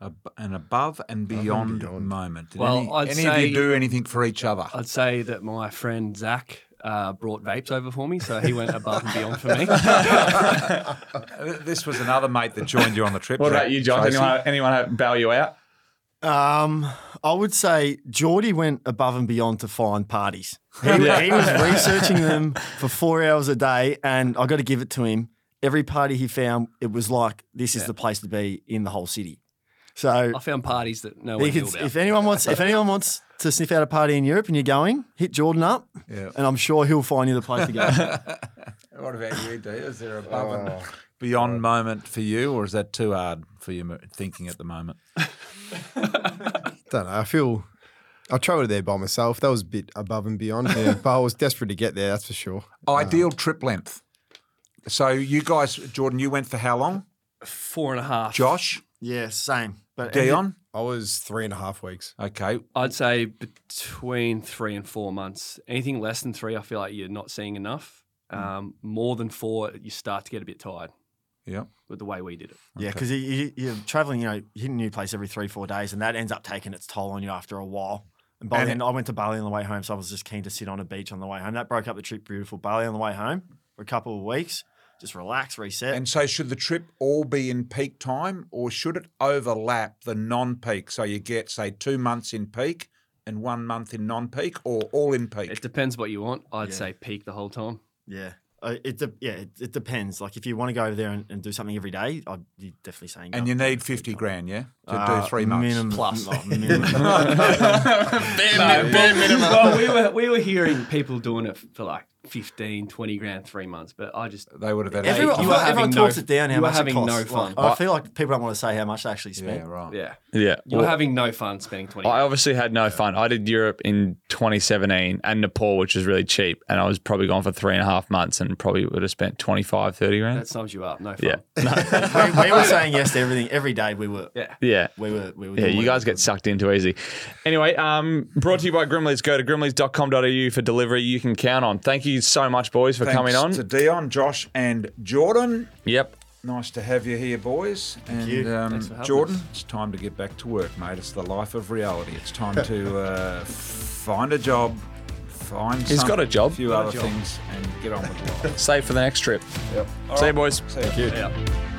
Ab- an above and beyond, beyond. moment. Did Well, any, I'd any of say- you do anything for each other? I'd say that my friend Zach uh, brought vapes over for me, so he went above and beyond for me. <laughs> <laughs> This was another mate that joined you on the trip. What about you, John? Tracy. Anyone anyone have- bail you out? Um, I would say Geordie went above and beyond to find parties. He, he was researching them for four hours a day, and I got to give it to him. Every party he found, it was like this is the place to be in the whole city. So I found parties that no one he knew could, about. if anyone wants, if anyone wants to sniff out a party in Europe and you're going, hit Jordan up, Yeah. and I'm sure he'll find you the place to go. <laughs> What about you, D? Is there above and beyond moment for you, or is that too hard for you thinking at the moment? <laughs> Don't know. I feel I travelled there by myself. That was a bit above and beyond. <laughs> but I was desperate to get there. That's for sure. Ideal trip length. So you guys, Jordan, you went for how long? Four and a half. Josh, yeah, same. But Dion. I was three and a half weeks. Okay, I'd say between three and four months. Anything less than three, I feel like you're not seeing enough. Um, more than four, you start to get a bit tired yeah. with the way we did it. Yeah, because you, you, you're traveling, you know, hitting a new place every three, four days, and that ends up taking its toll on you after a while. And by And then, I went to Bali on the way home, so I was just keen to sit on a beach on the way home. That broke up the trip beautiful. Bali on the way home for a couple of weeks, just relax, reset. And so, should the trip all be in peak time, or should it overlap the non-peak? So you get, say, two months in peak and one month in non-peak, or all in peak. It depends what you want. I'd Yeah. say peak the whole time. yeah, uh, it de- yeah, it, it depends. Like if you want to go over there and, and do something every day, I'd you definitely saying. and you need fifty grand, yeah. To Uh, do three months. minimum, plus. oh, <laughs> minimum. <laughs> Bare, bare minimum. well, we were we were hearing people doing it for like 15, 20 grand, three months, but I just They would have had everyone, you were everyone having no- talks it down how you were much having it no fun. Like, I feel like people don't want to say how much they actually spent. Yeah, right. yeah, Yeah. you're Well, having no fun spending twenty. I grand. obviously had no fun. I did Europe in 2017 and Nepal, which was really cheap. And I was probably gone for three and a half months and probably would have spent 25, 30 grand. that sums you up. No fun. Yeah. <laughs> we, we were saying yes to everything every day. We were, yeah. Yeah. We were, we were. Yeah, you guys we get sucked into easy. Anyway, um, brought to you by Grimleys. Go to grimleys.com.au for delivery you can count on. Thank you so much, boys, for Thanks coming on. to Dion, Josh, and Jordan. Yep. Nice to have you here, boys. and you. Um, Thanks for Jordan, us. it's time to get back to work, mate. It's the life of reality. It's time <laughs> to uh, find a job, find He's got a job. a few Got a other job. things, and get on with life. Save for the next trip. Yep. See you, boys. See you. Yeah.